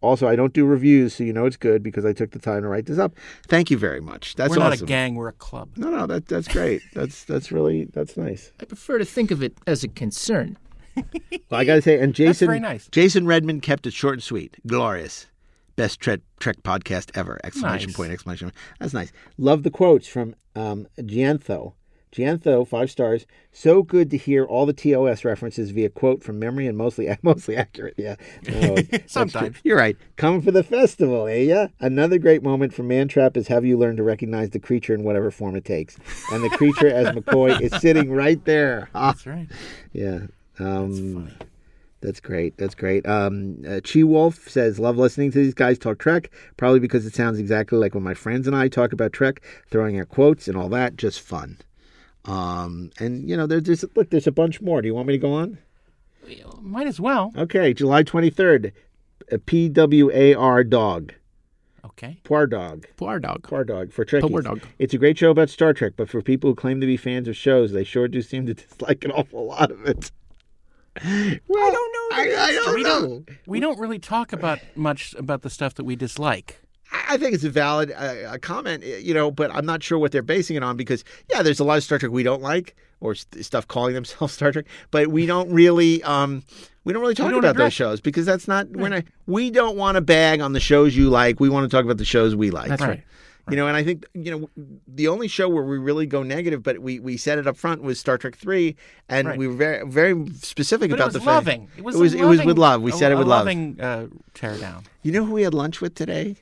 Also, I don't do reviews, so you know it's good because I took the time to write this up. Thank you very much. That's we're not awesome. a gang. We're a club. No, no, that that's great. That's that's really that's nice. I prefer to think of it as a concern. Well, I got to say, and Jason, very nice. Jason Redmond kept it short and sweet, glorious, best Trek Trek podcast ever! Exclamation Nice. point! Exclamation! point. That's nice. Love the quotes from um, Giantho. Giantho, five stars. So good to hear all the TOS references via quote from memory and mostly mostly accurate. Yeah, that's true. Sometimes. You're right. Coming for the festival, eh? Yeah. Another great moment from Mantrap is have you learn to recognize the creature in whatever form it takes, and the creature as McCoy is sitting right there. That's right. yeah. Um, that's great. That's great. Um, uh, Chi Wolf says, Love listening to these guys talk Trek, probably because it sounds exactly like when my friends and I talk about Trek, throwing out quotes and all that. Just fun. Um, and, you know, there's, there's, look, there's a bunch more. Do you want me to go on? Might as well. Okay, July 23rd. P W A R dog. Okay. Poir dog. Poor dog. Poir dog for Trekkies. Poor dog. It's a great show about Star Trek, but for people who claim to be fans of shows, they sure do seem to dislike an awful lot of it. Well, I don't know. I, I don't we know. don't we don't really talk about much about the stuff that we dislike. I I think it's a valid uh, a comment, you know, but I'm not sure what they're basing it on because, yeah, there's a lot of Star Trek we don't like or st- stuff calling themselves Star Trek, but we don't really, um, we don't really talk don't about address- those shows because that's not we're not we don't want to bag on the shows you like. We want to talk about the shows we like. That's right. You know, and I think you know the only show where we really go negative, but we, we said it up front was Star Trek three, and Right. we were very very specific But about the fact- loving. It was it was, a it was with love. We a- said it with love. loving uh, tear down. You know who we had lunch with today?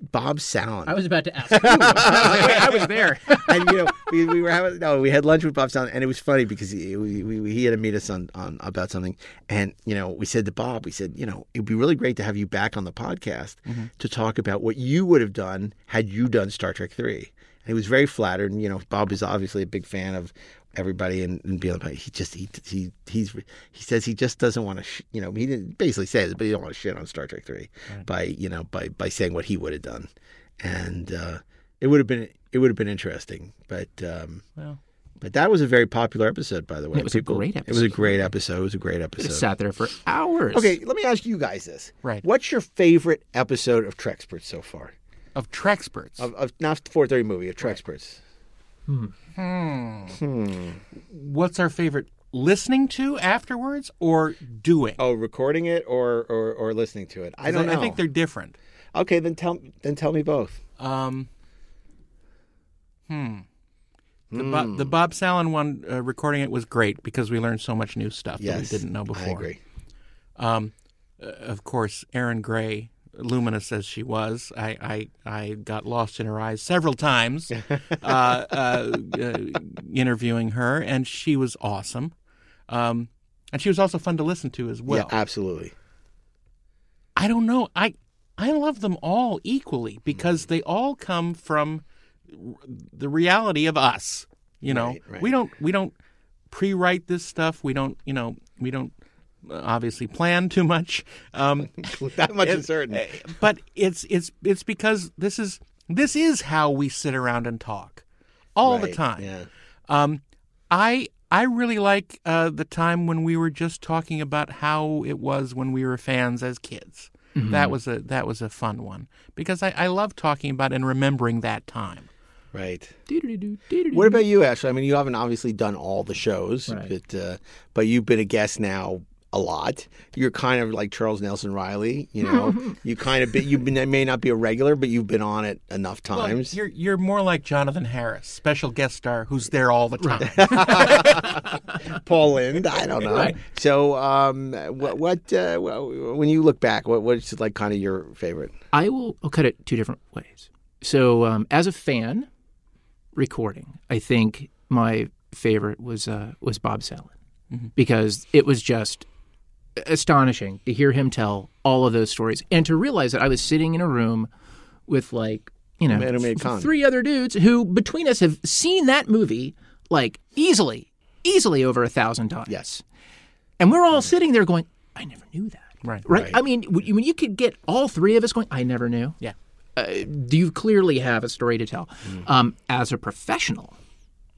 Bob Sallin. I was about to ask. I was there. and you know, we, we were having no, we had lunch with Bob Sallin, and it was funny because he we, we, he had to meet us on, on about something, and you know, we said to Bob, we said, you know, it'd be really great to have you back on the podcast mm-hmm. to talk about what you would have done had you done Star Trek three. And he was very flattered, and you know, Bob is obviously a big fan of everybody and, and being but he just he he he's he says he just doesn't want to sh- you know he didn't basically say it but he don't want to shit on Star Trek 3 by you know by by saying what he would have done and uh it would have been it would have been interesting but um Well. but that was a very popular episode by the way It was a great episode. it was a great episode it was a great episode have sat there for hours. okay let me ask you guys this Right. what's your favorite episode of Treksperts so far Of Treksperts. of, of not the 430 movie of Treksperts What's our favorite? Listening to afterwards or doing? oh recording it or or, or listening to it I don't know I think they're different. okay then tell then tell me both Um, hmm. The, Bo- the Bob Sallin one, uh, recording it was great because we learned so much new stuff that we didn't know before. I agree Um, uh, of course, Erin Gray, luminous as she was, I, I, I got lost in her eyes several times uh, uh, uh, interviewing her, and she was awesome. Um, and she was also fun to listen to as well. yeah absolutely I don't know. I I love them all equally because Mm. they all come from the reality of us. You know, Right, right. we don't we don't pre-write this stuff. We don't you know we don't obviously plan too much. Um, that much it- is certain but it's it's it's because this is this is how we sit around and talk all the time. yeah Um, I I really like uh, the time when we were just talking about how it was when we were fans as kids. That was a that was a fun one because I, I love talking about and remembering that time. right. What about you, Ashley? I mean, you haven't obviously done all the shows, Right. but uh, but you've been a guest now a lot. You're kind of like Charles Nelson Reilly. You know, you kind of be, you may not be a regular, but you've been on it enough times. You're you're more like Jonathan Harris, special guest star who's there all the time. Paul Lynde, I don't know. So, um, what what uh, when you look back, what what's like kind of your favorite? I will I'll cut it two different ways. So, um, as a fan recording, I think my favorite was uh, was Bob Sallin because it was just astonishing to hear him tell all of those stories and to realize that I was sitting in a room with like you know Man made f- three other dudes who between us have seen that movie like easily, easily over a thousand times. Yes. and we're all sitting there going, "I never knew that." Right. Right. Right. I mean, when you- when you could get all three of us going, I never knew. Yeah. Uh, you clearly have a story to tell. Mm. Um, as a professional,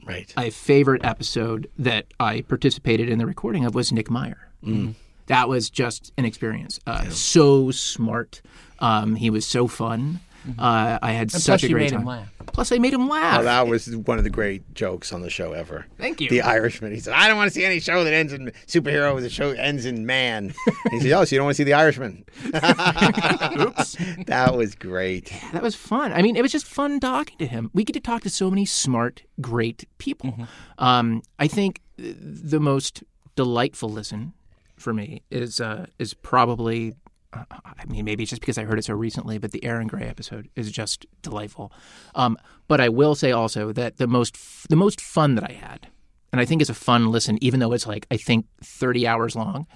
Right. a favorite episode that I participated in the recording of was Nick Meyer. Mm. That was just an experience. Uh, So smart. Um, he was so fun. Uh, I had Mm-hmm. And such plus a you great made time. him laugh. Plus, I made him laugh. Oh, that was one of the great jokes on the show ever. Thank you. The Irishman. He said, "I don't want to see any show that ends in superhero. The show ends in man." he said, "Oh, so you don't want to see the Irishman?" Oops. That was great. that was fun. I mean, it was just fun talking to him. We get to talk to so many smart, great people. Um, I think the most delightful listen for me is uh, is probably. Uh, I mean, maybe it's just because I heard it so recently, but the Erin Gray episode is just delightful. Um, but I will say also that the most f- the most fun that I had, and I think it's a fun listen, even though it's like I think thirty hours long,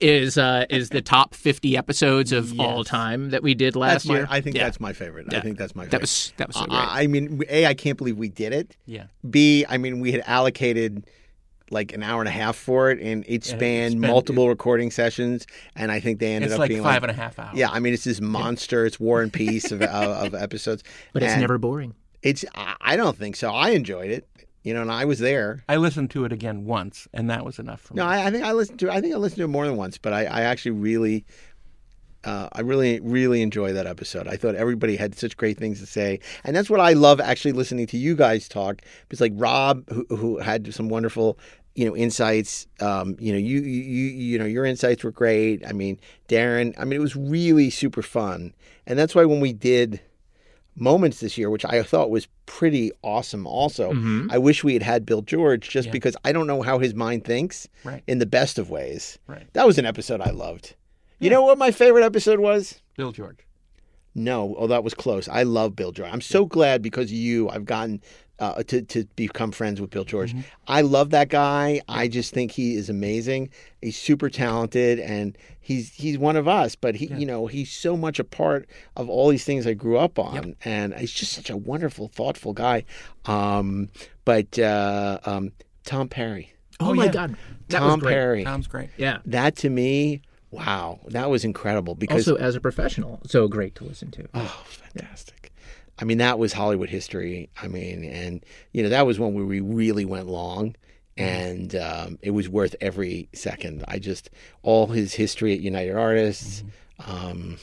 is uh, is the top fifty episodes of all time that we did last That's my, year. I think Yeah. that's my favorite. I think that's my favorite. That was that was so great. I, I mean, a I can't believe we did it. Yeah. B I mean we had allocated like an hour and a half for it, and it spanned spent- multiple recording sessions. And I think they ended It's up like being five like, and a half hours. yeah, I mean, it's this monster. It's War and Peace of, of, of episodes. But it's never boring. It's. I I don't think so. I enjoyed it. You know, and I was there. I listened to it again once, and that was enough for me. No, I, I think I listened to. I think I listened to it more than once, but I, I actually really, uh, I really, really enjoyed that episode. I thought everybody had such great things to say, and that's what I love actually listening to you guys talk. Because like Rob, who, who had some wonderful, you know, insights. Um, you know, you, you, you, know, your insights were great. I mean, Darren. I mean, it was really super fun, and that's why when we did moments this year, which I thought was pretty awesome. Also, I wish we had had Bill George, just Yeah. because I don't know how his mind thinks Right. in the best of ways. Right. That was an episode I loved. You know what my favorite episode was? Bill George. No, oh, that was close. I love Bill George. I'm so glad because of you, I've gotten uh, to to become friends with Bill George. I love that guy. I just think he is amazing. He's super talented, and he's he's one of us. But he, you know, he's so much a part of all these things I grew up on, and he's just such a wonderful, thoughtful guy. Um, but uh, um, Tom Perry, Oh, Oh, my yeah. God. That Tom was great. Perry, Tom's great. Yeah. that to me, wow, that was incredible because Also, as a professional, so great to listen to. Oh, fantastic. I mean, that was Hollywood history. I mean, and, you know, that was when we really went long and um, it was worth every second. I just, all his history at United Artists. Um,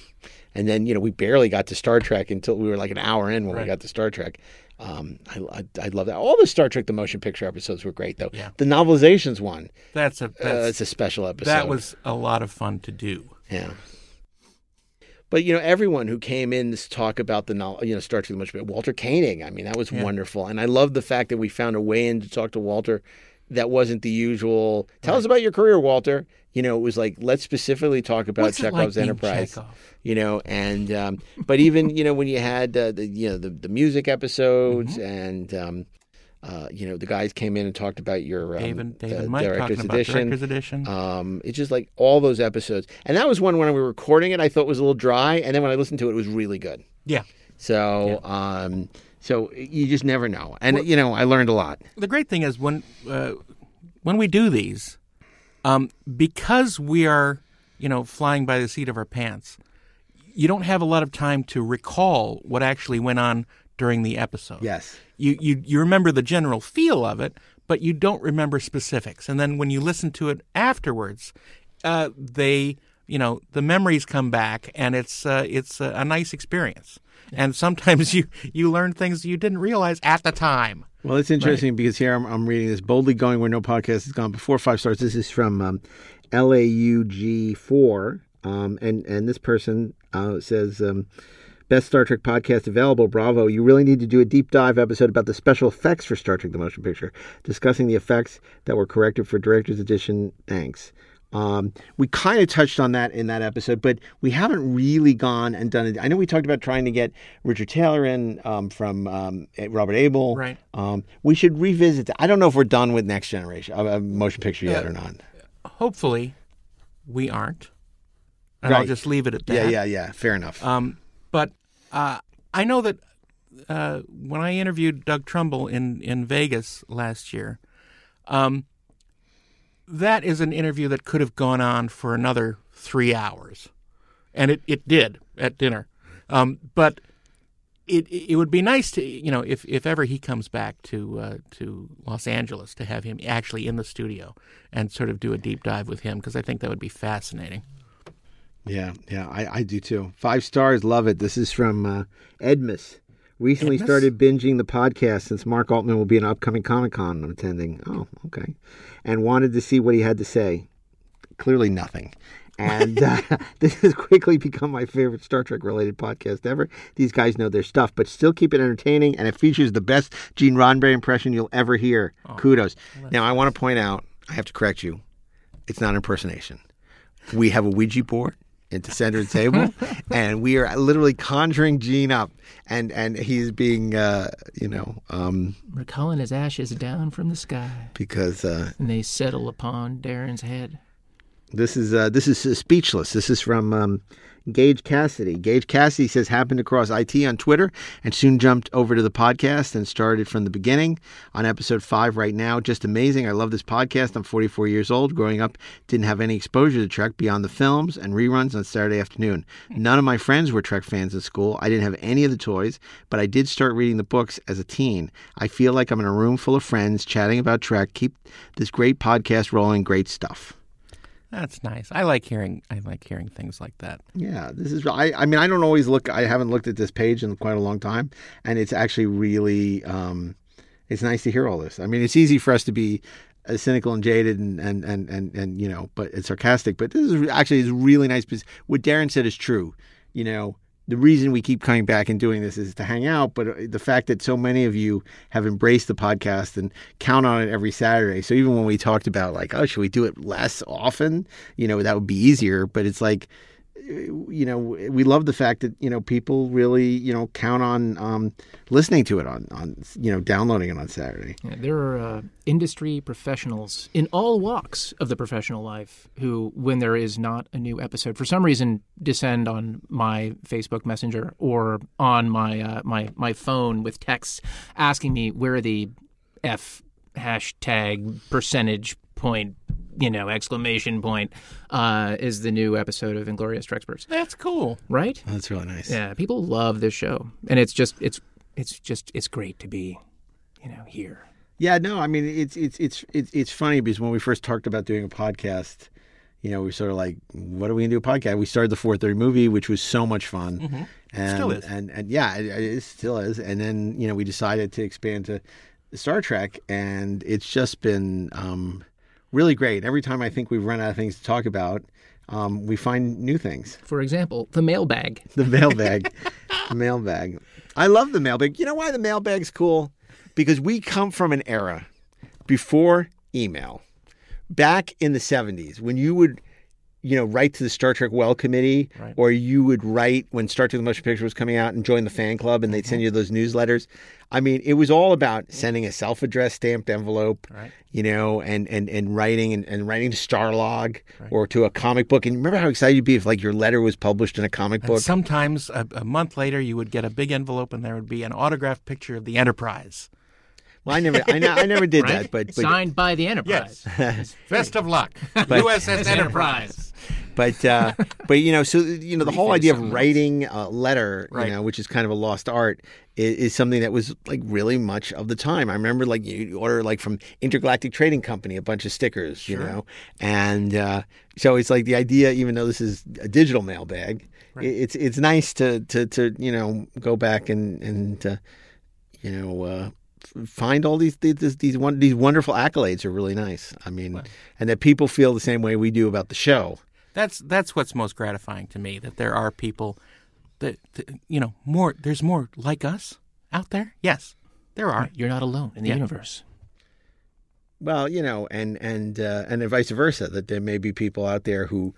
and then, you know, we barely got to Star Trek until we were like an hour in when we got to Star Trek. Um, I, I, I love that. All the Star Trek, the motion picture episodes were great, though. Yeah. The novelizations one, That's a uh, that's, it's a special episode. that was a lot of fun to do. Yeah. But you know, everyone who came in to talk about the novel, you know, Star Trek the Motion Picture, Walter Koenig. I mean, that was wonderful, and I love the fact that we found a way in to talk to Walter that wasn't the usual. Tell us about your career, Walter. You know, it was like let's specifically talk about What's it like Chekhov's Enterprise. Chekhov? You know, and um, but even you know when you had uh, the you know the the music episodes Mm-hmm. and. Um, uh, you know, the guys came in and talked about your um, David, David the Mike director's talking about edition. Director's Edition. Um, it's just like all those episodes, and that was one when we were recording it. I thought was a little dry, and then when I listened to it, it was really good. yeah. So, um, so you just never know, and you know, I learned a lot. the great thing is when uh, when we do these, um, because we are you know flying by the seat of our pants, you don't have a lot of time to recall what actually went on during the episode. Yes. You you you remember the general feel of it, but you don't remember specifics. And then when you listen to it afterwards, uh, they you know the memories come back, and it's uh, it's a, a nice experience. And sometimes you you learn things you didn't realize at the time. Well, it's interesting because here I'm, I'm reading this boldly going where no podcast has gone before five stars. This is from um, LAUG4, um, and and this person uh, says. Um, Best Star Trek podcast available. Bravo. You really need to do a deep dive episode about the special effects for Star Trek the Motion Picture, discussing the effects that were corrected for Director's Edition. Thanks. Um, we kind of touched on that in that episode, but we haven't really gone and done it. I know we talked about trying to get Richard Taylor in um, from um, Robert Abel. Right. Um, we should revisit that. I don't know if we're done with Next Generation, uh, uh, motion picture yet or not. hopefully we aren't and i'll just leave it at that Yeah, yeah, yeah. Fair enough. um, but uh, i know that uh, when i interviewed doug trumbull in, in vegas last year um, that is an interview that could have gone on for another three hours and it, it did at dinner um, but it it would be nice to you know if, if ever he comes back to uh, to Los Angeles to have him actually in the studio and sort of do a deep dive with him because I think that would be fascinating. Yeah, yeah, I, I do too. Five stars, love it. This is from uh, Edmus. Recently started binging the podcast since Mark Altman will be an upcoming Comic Con I'm attending. Oh, okay. And wanted to see what he had to say. Clearly nothing. And uh, this has quickly become my favorite Star Trek related podcast ever. These guys know their stuff, but still keep it entertaining, and it features the best Gene Roddenberry impression you'll ever hear. Kudos. Now, I want to point out, I have to correct you, it's not impersonation. We have a Ouija board at the center of the table, and we are literally conjuring Gene up, and and he's being, uh, you know, um, We're calling his ashes down from the sky, because uh, and they settle upon Darren's head. This is uh, this is uh, speechless. This is from um, Gage Cassidy. Gage Cassidy says happened across IT on Twitter and soon jumped over to the podcast and started from the beginning on episode five right now. Just amazing. I love this podcast. I'm 44 years old. Growing up, didn't have any exposure to Trek beyond the films and reruns on Saturday afternoon. None of my friends were Trek fans in school. I didn't have any of the toys, but I did start reading the books as a teen. I feel like I'm in a room full of friends chatting about Trek. Keep this great podcast rolling. Great stuff. That's nice. I like hearing. I like hearing things like that. Yeah, this is. I. I mean, I don't always look. I haven't looked at this page in quite a long time, and it's actually really. Um, it's nice to hear all this. I mean, it's easy for us to be uh, cynical and jaded and and and and, and you know, but it's sarcastic. But this is actually is really nice because what Darren said is true. You know, the reason we keep coming back and doing this is to hang out, but uh, the fact that so many of you have embraced the podcast and count on it every Saturday. So even when we talked about like, oh, should we do it less often? You know, that would be easier. But it's like, you know, we love the fact that you know people really you know count on um, listening to it on on you know downloading it on Saturday. Yeah, there are uh, industry professionals in all walks of the professional life who, when there is not a new episode, for some reason descend on my Facebook Messenger or on my uh, my my phone with texts asking me where the f hashtag percentage point you know exclamation point uh, is the new episode of Inglorious Treksperts, That's cool. right? That's really nice. Yeah, people love this show, and it's just it's it's just it's great to be, you know, here. Yeah, no, I mean it's it's it's it's it's funny because when we first talked about doing a podcast, you know, we were sort of like, what are we gonna do a podcast? We started the 430 movie, which was so much fun, and Still is. and and yeah, it, it still is. And then you know we decided to expand to Star Trek, and it's just been um, really great. Every time I think we've run out of things to talk about, um, we find new things. For example, the mailbag. The mailbag. the mailbag. I love the mailbag. You know why the mailbag's cool? Because we come from an era before email. Back in the 70s, when you would, you know, write to the Star Trek Welcommittee, Right. or you would write when Star Trek the Motion Picture was coming out and join the fan club and they'd send mm-hmm. you those newsletters. I mean, it was all about sending a self-addressed stamped envelope, Right. you know, and and and writing and, and writing to Starlog or to a comic book. And remember how excited you'd be if like your letter was published in a comic And book. sometimes a, a month later, you would get a big envelope, and there would be an autographed picture of the Enterprise. Well, I never, I, I never did Right? that, but, but Signed by the Enterprise. Yes. Best of luck, USS Enterprise. but uh, but you know, so you know, the whole idea of writing a letter, Right. you know, which is kind of a lost art, is, is something that was like really much of the time. I remember like you order like from Intergalactic Trading Company a bunch of stickers, you know, and uh, so it's like the idea, even though this is a digital mailbag, i it's it's nice to to to you know go back and and uh, you know. Uh, f- Find all these these these one these wonderful accolades are really nice. I mean, and that people feel the same way we do about the show. That's that's what's most gratifying to me. That there are people that, that you know more. There's more like us out there. Yes, there are. You're not alone in the Yeah. universe. Well, you know, and and uh, and vice versa. That there may be people out there who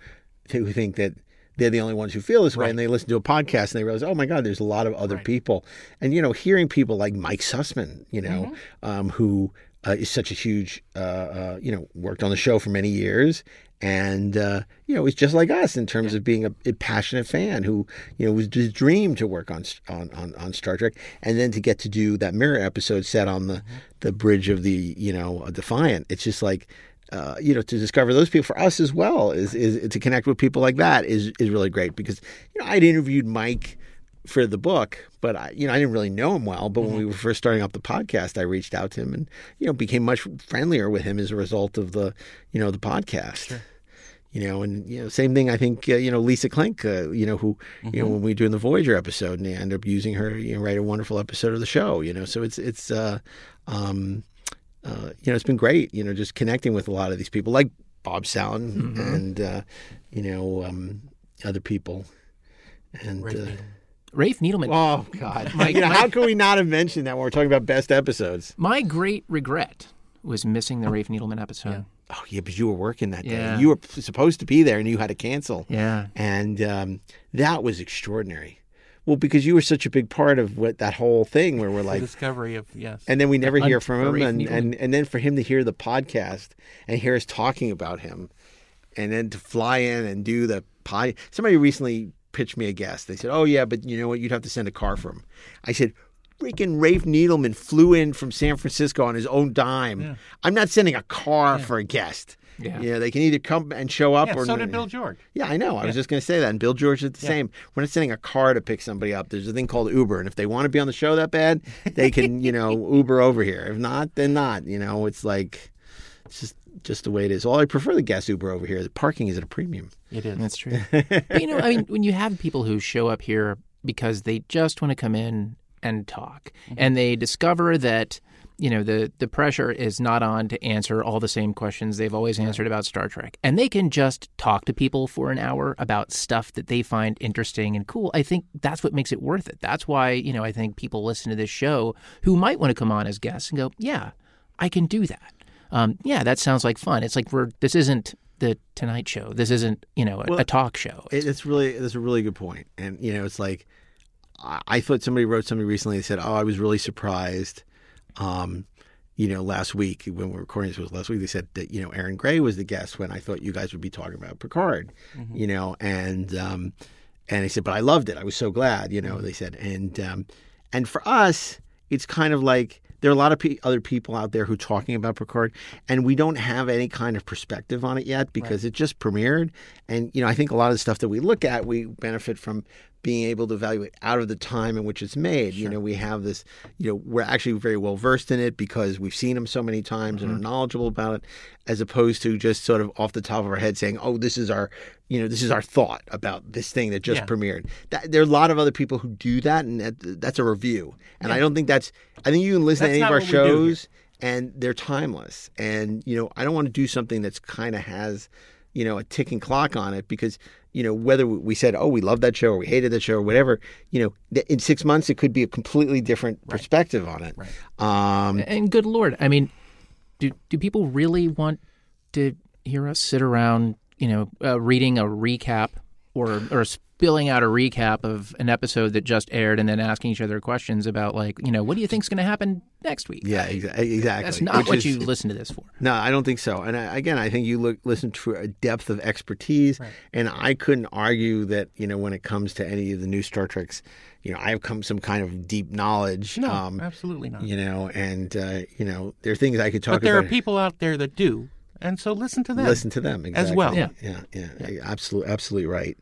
who think that they're the only ones who feel this way, and they listen to a podcast and they realize, oh my God, there's a lot of other people. And you know, hearing people like Mike Sussman, you know, um, who uh, is such a huge, uh, uh, you know, worked on the show for many years, and uh, you know, is just like us in terms of being a, a passionate fan who, you know, was his dream to work on on on, on Star Trek, and then to get to do that mirror episode set on the the bridge of the, you know, Defiant. It's just like. Uh, you know, to discover those people for us as well is, is to connect with people like that is is really great because you know I'd interviewed Mike for the book, but I, you know, I didn't really know him well. But when we were first starting up the podcast, I reached out to him and you know became much friendlier with him as a result of the you know the podcast. You know, and you know, same thing. I think uh, you know Lisa Klink. Uh, you know, who you know when we were doing the Voyager episode, and they end up using her. You know, write a wonderful episode of the show. You know, so it's it's uh, um, uh, you know it's been great. You know, just connecting with a lot of these people, like Bob Sallin and uh, you know um, other people. And uh, Rafe Needleman. Oh God! you know, how can we not have mentioned that when we're talking about best episodes? My great regret was missing the Rafe Needleman episode. Oh yeah, but you were working that day. Yeah. You were supposed to be there, and you had to cancel. Yeah. and um, that was extraordinary. Well, because you were such a big part of what that whole thing, where we're The like, discovery of yes. and then we never hear from him, and, and and then for him to hear the podcast and hear us talking about him, and then to fly in and do the pod. Somebody recently pitched me a guest. They said, "Oh yeah, but you know what? You'd have to send a car for him." I said. Freaking Rafe Needleman flew in from San Francisco on his own dime. I'm not sending a car for a guest. Yeah. You know, they can either come and show up Yeah, or so did Bill George. yeah, I know. I was just going to say that. And Bill George is the same. We're not sending a car to pick somebody up. There's a thing called Uber, and if they want to be on the show that bad, they can, you know, Uber over here. If not, then not. You know, it's like it's just just the way it is. Well, I prefer the gas Uber over here. The parking is at a premium. It is. That's true. but you know, I mean, when you have people who show up here because they just want to come in and talk, mm-hmm. and they discover that you know the the pressure is not on to answer all the same questions they've always answered about Star Trek, and they can just talk to people for an hour about stuff that they find interesting and cool. I think that's what makes it worth it. That's why you know I think people listen to this show who might want to come on as guests and go, yeah, I can do that. Um, yeah, that sounds like fun. It's like we're this isn't the Tonight Show. This isn't you know a, Well, a talk show. It, it's really that's a really good point. And you know, it's like I, I thought somebody wrote something recently. They said, "Oh, I was really surprised." Um, you know, last week when we were recording this was last week. They said that you know Erin Gray was the guest when I thought you guys would be talking about Picard. You know, and um, and they said, but I loved it. I was so glad. You know, they said, and um, and for us, it's kind of like there are a lot of pe- other people out there who are talking about Picard, and we don't have any kind of perspective on it yet because it just premiered. And you know, I think a lot of the stuff that we look at, we benefit from being able to evaluate out of the time in which it's made. You know, we have this. You know, we're actually very well versed in it because we've seen them so many times and are mm-hmm. knowledgeable about it, as opposed to just sort of off the top of our head saying, "Oh, this is our." You know, this is our thought about this thing that just Yeah. premiered. That, there are a lot of other people who do that, and that, that's a review. And I don't think that's. I think you can listen That's to any of our what we do here. shows, and they're timeless. And you know, I don't want to do something that's kind of has, you know, a ticking clock on it because you know whether we said, oh, we love that show or we hated that show or whatever. You know, in six months it could be a completely different perspective on it. Um, And good lord, I mean, do do people really want to hear us sit around, you know, uh, reading a recap or or spilling out a recap of an episode that just aired and then asking each other questions about like, you know, what do you think's going to happen next week? yeah, exa- exactly. That's not Which what is- you listen to this for. No, I don't think so. And I, again, I think you look listen to a depth of expertise, and I couldn't argue that you know when it comes to any of the new Star Treks, you know, I have come some kind of deep knowledge. No, um, absolutely not. You know, and uh, you know, there are things I could talk but there about. are people out there that do, and so listen to them. listen to them exactly. as well. Yeah, yeah, yeah, absolutely, absolutely right.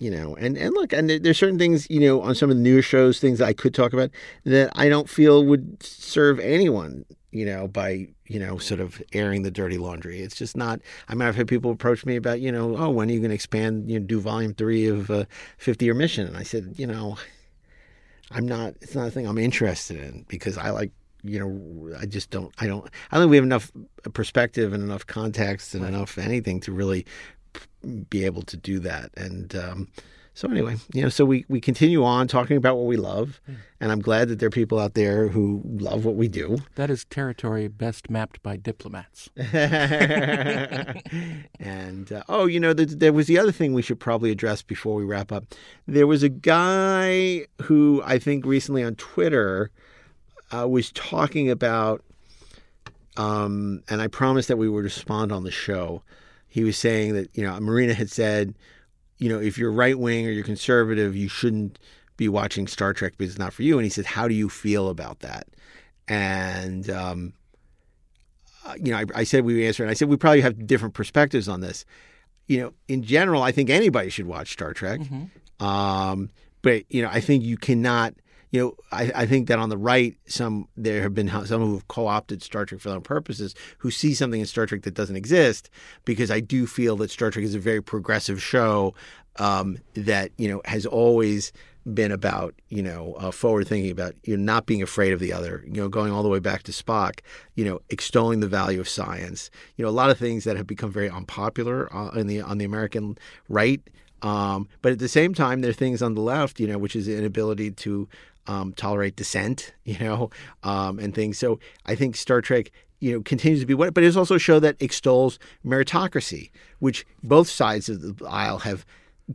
You know, and and look, and there, there's certain things you know on some of the newer shows, things I could talk about that I don't feel would serve anyone. You know, by you know, sort of airing the dirty laundry. It's just not. I mean, I've had people approach me about you know, oh, when are you going to expand? You know, do volume three of uh, Fifty Year Mission? And I said, you know, I'm not. It's not a thing I'm interested in because I like. You know, I just don't. I don't. I think we have enough perspective and enough context and enough anything to really be able to do that. And um, so, anyway, you know, so we we continue on talking about what we love, and I'm glad that there are people out there who love what we do. That is territory best mapped by diplomats. and uh, oh, you know, th- there was the other thing we should probably address before we wrap up. There was a guy who I think recently on Twitter uh, was talking about, um, and I promised that we would respond on the show. He was saying that you know Marina had said, you know, if you're right wing or you're conservative, you shouldn't be watching Star Trek because it's not for you. And he said, how do you feel about that? And um, uh, you know, I, I said we would answer, and I said we probably have different perspectives on this. You know, in general, I think anybody should watch Star Trek. Um, but you know, I think you cannot. You know, I, I think that on the right, some there have been some who have co-opted Star Trek for their own purposes, who see something in Star Trek that doesn't exist. Because I do feel that Star Trek is a very progressive show um, that you know has always been about you know uh, forward thinking about you know not being afraid of the other you know going all the way back to Spock you know extolling the value of science you know a lot of things that have become very unpopular uh, in the on the American right um, but at the same time there are things on the left you know which is the inability to um, tolerate dissent you know um, and things so I think Star Trek you know continues to be what but it's also a show that extols meritocracy which both sides of the aisle have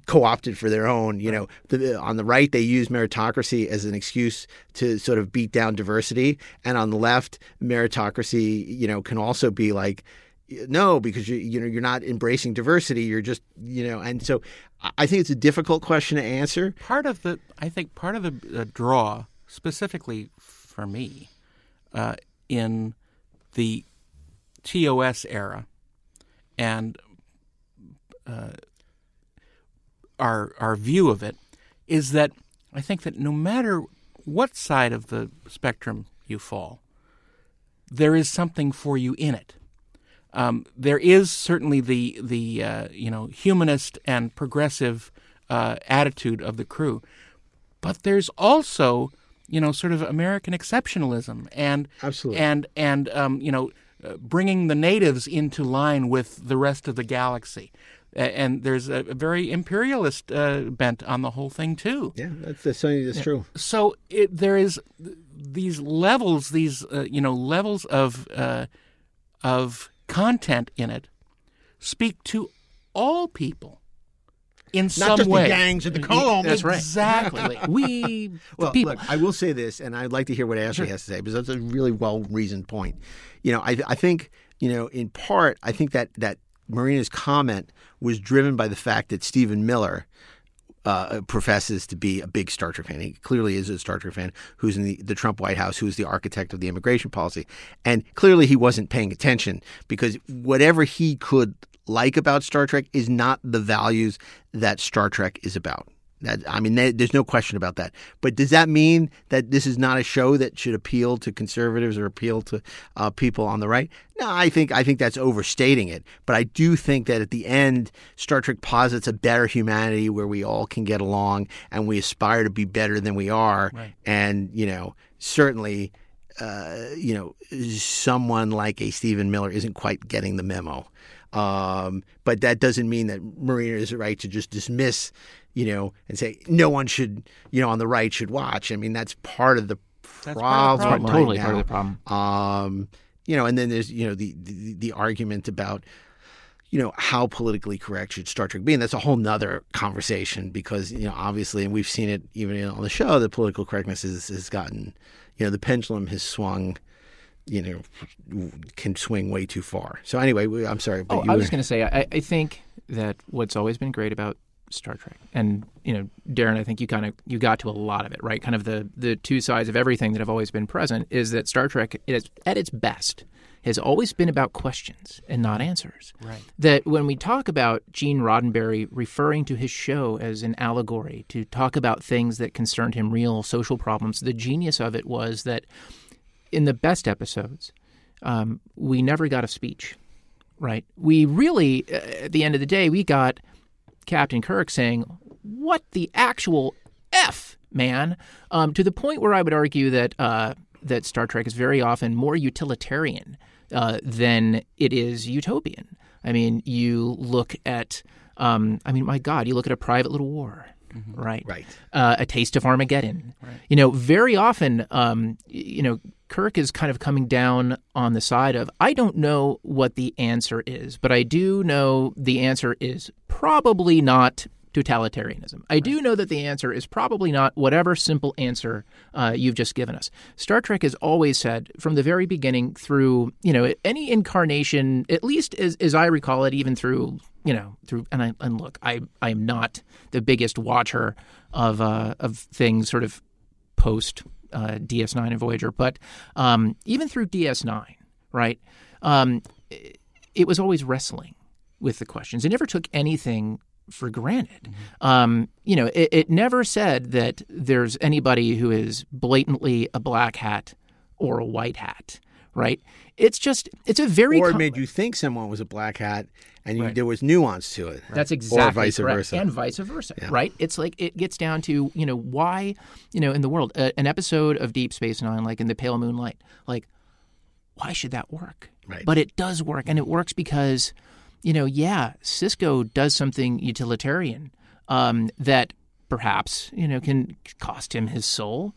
co-opted for their own. You know, the, on the right they use meritocracy as an excuse to sort of beat down diversity, and on the left, meritocracy, you know, can also be like no, because you you know you're not embracing diversity. You're just you know, and so I- think it's a difficult question to answer. part of the I think part of the draw, specifically for me, uh, in the TOS era, and uh, our our view of it, is that I think that no matter what side of the spectrum you fall, there is something for you in it. Um, there is certainly the the uh, you know humanist and progressive uh, attitude of the crew, but there's also you know sort of American exceptionalism and Absolutely. and and um, you know uh, bringing the natives into line with the rest of the galaxy. And there's a very imperialist uh, bent on the whole thing too Yeah, that's, that's something that's true. so it, there is these levels, these uh, you know levels of uh, of content in it speak to all people in some just the way. gangs at the comb. That's right. Exactly. We Well, people. look, I will say this, and I'd like to hear what Ashley has to say because that's a really well reasoned point. You know, I, I think you know, in part, I think that that Marina's comment was driven by the fact that Stephen Miller. Uh, professes to be a big Star Trek fan. He clearly is a Star Trek fan who's in the, the Trump White House, who's the architect of the immigration policy. And clearly he wasn't paying attention because whatever he could like about Star Trek is not the values that Star Trek is about. That I mean, there- there's no question about that. But does that mean that this is not a show that should appeal to conservatives or appeal to uh, people on the right? No, I think I think that's overstating it. But I do think that at the end, Star Trek posits a better humanity where we all can get along and we aspire to be better than we are. And you know, certainly, uh, you know, someone like a Stephen Miller isn't quite getting the memo. Um, but that doesn't mean that Marina is right to just dismiss, you know, and say no one should, you know, on the right should watch. I mean, that's part of the problem. part of the problem. right totally now. part of the problem. Um, you know, and then there's you know the, the the argument about you know how politically correct should Star Trek be, and that's a whole nother conversation because you know obviously, and we've seen it even you know, on the show that political correctness has has gotten, you know, the pendulum has swung. You know, can swing way too far. So anyway, I'm sorry, but Oh, I was going to say, I, I think that what's always been great about Star Trek, and you know, Darren, I think you kind of you got to a lot of it, right? Kind of the the two sides of everything that have always been present is that Star Trek, is, at its best, has always been about questions and not answers. Right. That when we talk about Gene Roddenberry referring to his show as an allegory to talk about things that concerned him, real social problems, the genius of it was that in the best episodes, um, we never got a speech, right? We really, uh, at the end of the day, we got Captain Kirk saying, "What the actual f, man?" Um, to the point where I would argue that uh, that Star Trek is very often more utilitarian uh, than it is utopian. I mean, you look at, um, I mean, my God, you look at a private little war. Right, Right. Uh, a taste of Armageddon. Right. You know, very often, um, you know, Kirk is kind of coming down on the side of I don't know what the answer is, but I do know the answer is probably not totalitarianism. I do know that the answer is probably not whatever simple answer uh, you've just given us. Star Trek has always said from the very beginning through, you know, any incarnation, at least as, as I recall it, even through, you know, through, and I, and look, I, I am not the biggest watcher of, uh, of things sort of post uh, DS9 and Voyager, but um, even through DS9, right? Um, it, was always wrestling with the questions. It never took anything for granted. Um, you know, it, it never said that there's anybody who is blatantly a black hat or a white hat, right? It's just it's a very or it com- made you think someone was a black hat, and you, there was nuance to it. That's exactly or vice correct. versa. and vice versa, right? It's like it gets down to you know why you know in the world uh, an episode of Deep Space Nine, like in the Pale Moonlight, like why should that work? Right. But it does work, and it works because you know yeah, Sisko does something utilitarian um, that perhaps you know can cost him his soul.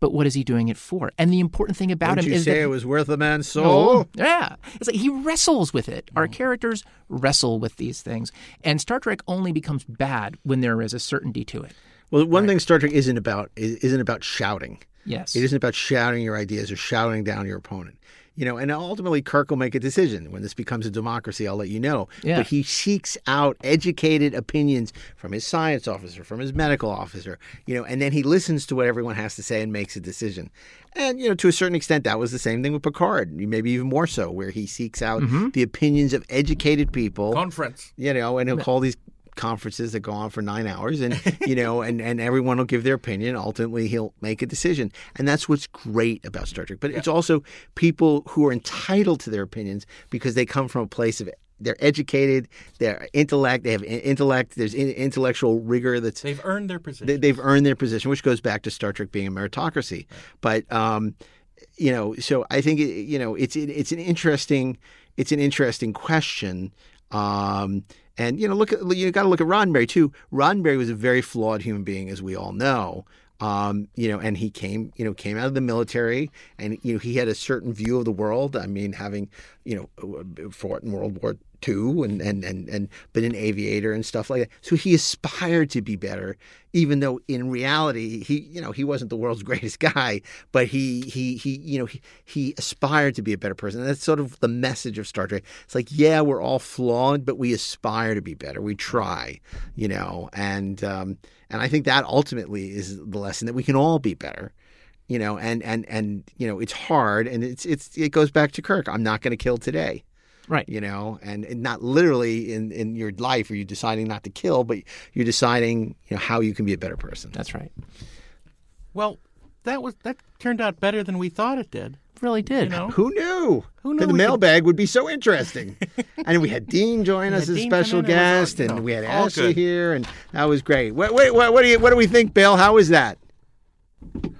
But what is he doing it for? And the important thing about Wouldn't him you is say that it was worth a man's soul? Oh, yeah. It's like he wrestles with it. Our mm. characters wrestle with these things. And Star Trek only becomes bad when there is a certainty to it. Well, one thing Star Trek isn't about isn't about shouting. Yes. It isn't about shouting your ideas or shouting down your opponent. You know, and ultimately Kirk will make a decision when this becomes a democracy. I'll let you know. Yeah. But he seeks out educated opinions from his science officer, from his medical officer, you know, and then he listens to what everyone has to say and makes a decision. And you know, to a certain extent, that was the same thing with Picard, maybe even more so, where he seeks out mm-hmm. the opinions of educated people Conference. you know, and he'll call these conferences that go on for nine hours and you know and, and everyone will give their opinion ultimately he'll make a decision and that's what's great about star trek but it's also people who are entitled to their opinions because they come from a place of they're educated they're intellect they have intellect there's intellectual rigor that's They've earned their position. they, they've earned their position, which goes back to Star Trek being a meritocracy. But um, you know, so I think it, you know it's it, it's an interesting it's an interesting question. Um, and you know, look at you got to look at Roddenberry too. Roddenberry was a very flawed human being, as we all know. Um, you know, and he came, you know, came out of the military, and you know, he had a certain view of the world. I mean, having, you know, fought in World War II and and and and been an aviator and stuff like that. So he aspired to be better, even though in reality, he, you know, he wasn't the world's greatest guy, but he he he, you know, he he aspired to be a better person. And that's sort of the message of Star Trek. It's like, yeah, we're all flawed, but we aspire to be better. We try, you know, and um, and I think that ultimately is the lesson that we can all be better you know and and and you know it's hard and it's it's it goes back to kirk i'm not going to kill today Right. you know and, and not literally in in your life are you deciding not to kill but you're deciding you know how you can be a better person That's right. well, that was that turned out better than we thought it did. Really did. You know, who knew Who knew that the we could- mailbag would be so interesting and we had dean join us as a Dean special in, it was all- guest and know, we had ashley good. here and that was great what, wait, what, what do you what do we think bill how was that It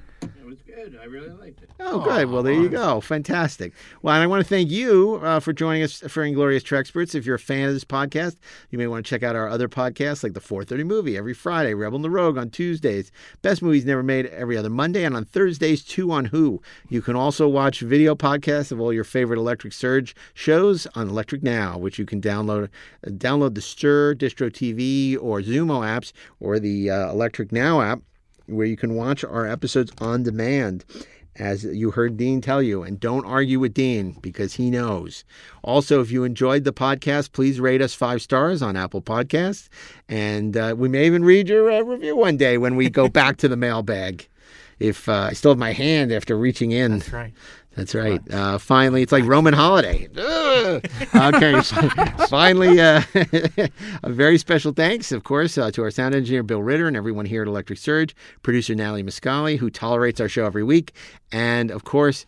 was good. I really liked it. Oh, good. Well, there you go. Fantastic. Well, and I want to thank you uh, for joining us for Inglorious Treksperts. If you're a fan of this podcast, you may want to check out our other podcasts like the 430 Movie every Friday, Rebel and the Rogue on Tuesdays, Best Movies Never Made every other Monday, and on Thursdays, Two on Who. You can also watch video podcasts of all your favorite Electric Surge shows on Electric Now, which you can download. Uh, download the Stirr, Distro TV, or Xumo apps, or the uh, Electric Now app where you can watch our episodes on demand, as you heard Dean tell you. And don't argue with Dean because he knows. Also, if you enjoyed the podcast, please rate us five stars on Apple Podcasts. And uh, we may even read your uh, review one day when we go back to the mailbag. If uh, I still have my hand after reaching in. That's right. That's right. Uh, finally, it's like Roman holiday. Ugh. Okay, so finally, uh, a very special thanks, of course, uh, to our sound engineer Bill Ritter and everyone here at Electric Surge, producer Natalie Muscali, who tolerates our show every week, and of course.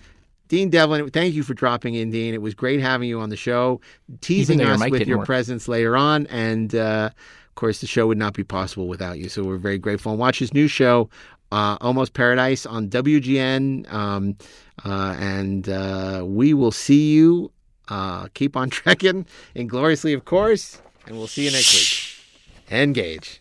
Dean Devlin, thank you for dropping in, Dean. It was great having you on the show, teasing your us with your work. presence later on. And uh, of course, the show would not be possible without you. So we're very grateful. And watch his new show, uh, Almost Paradise, on WGN. Um, uh, and uh, we will see you. Uh, keep on trekking, ingloriously, of course. And we'll see you next week. Engage.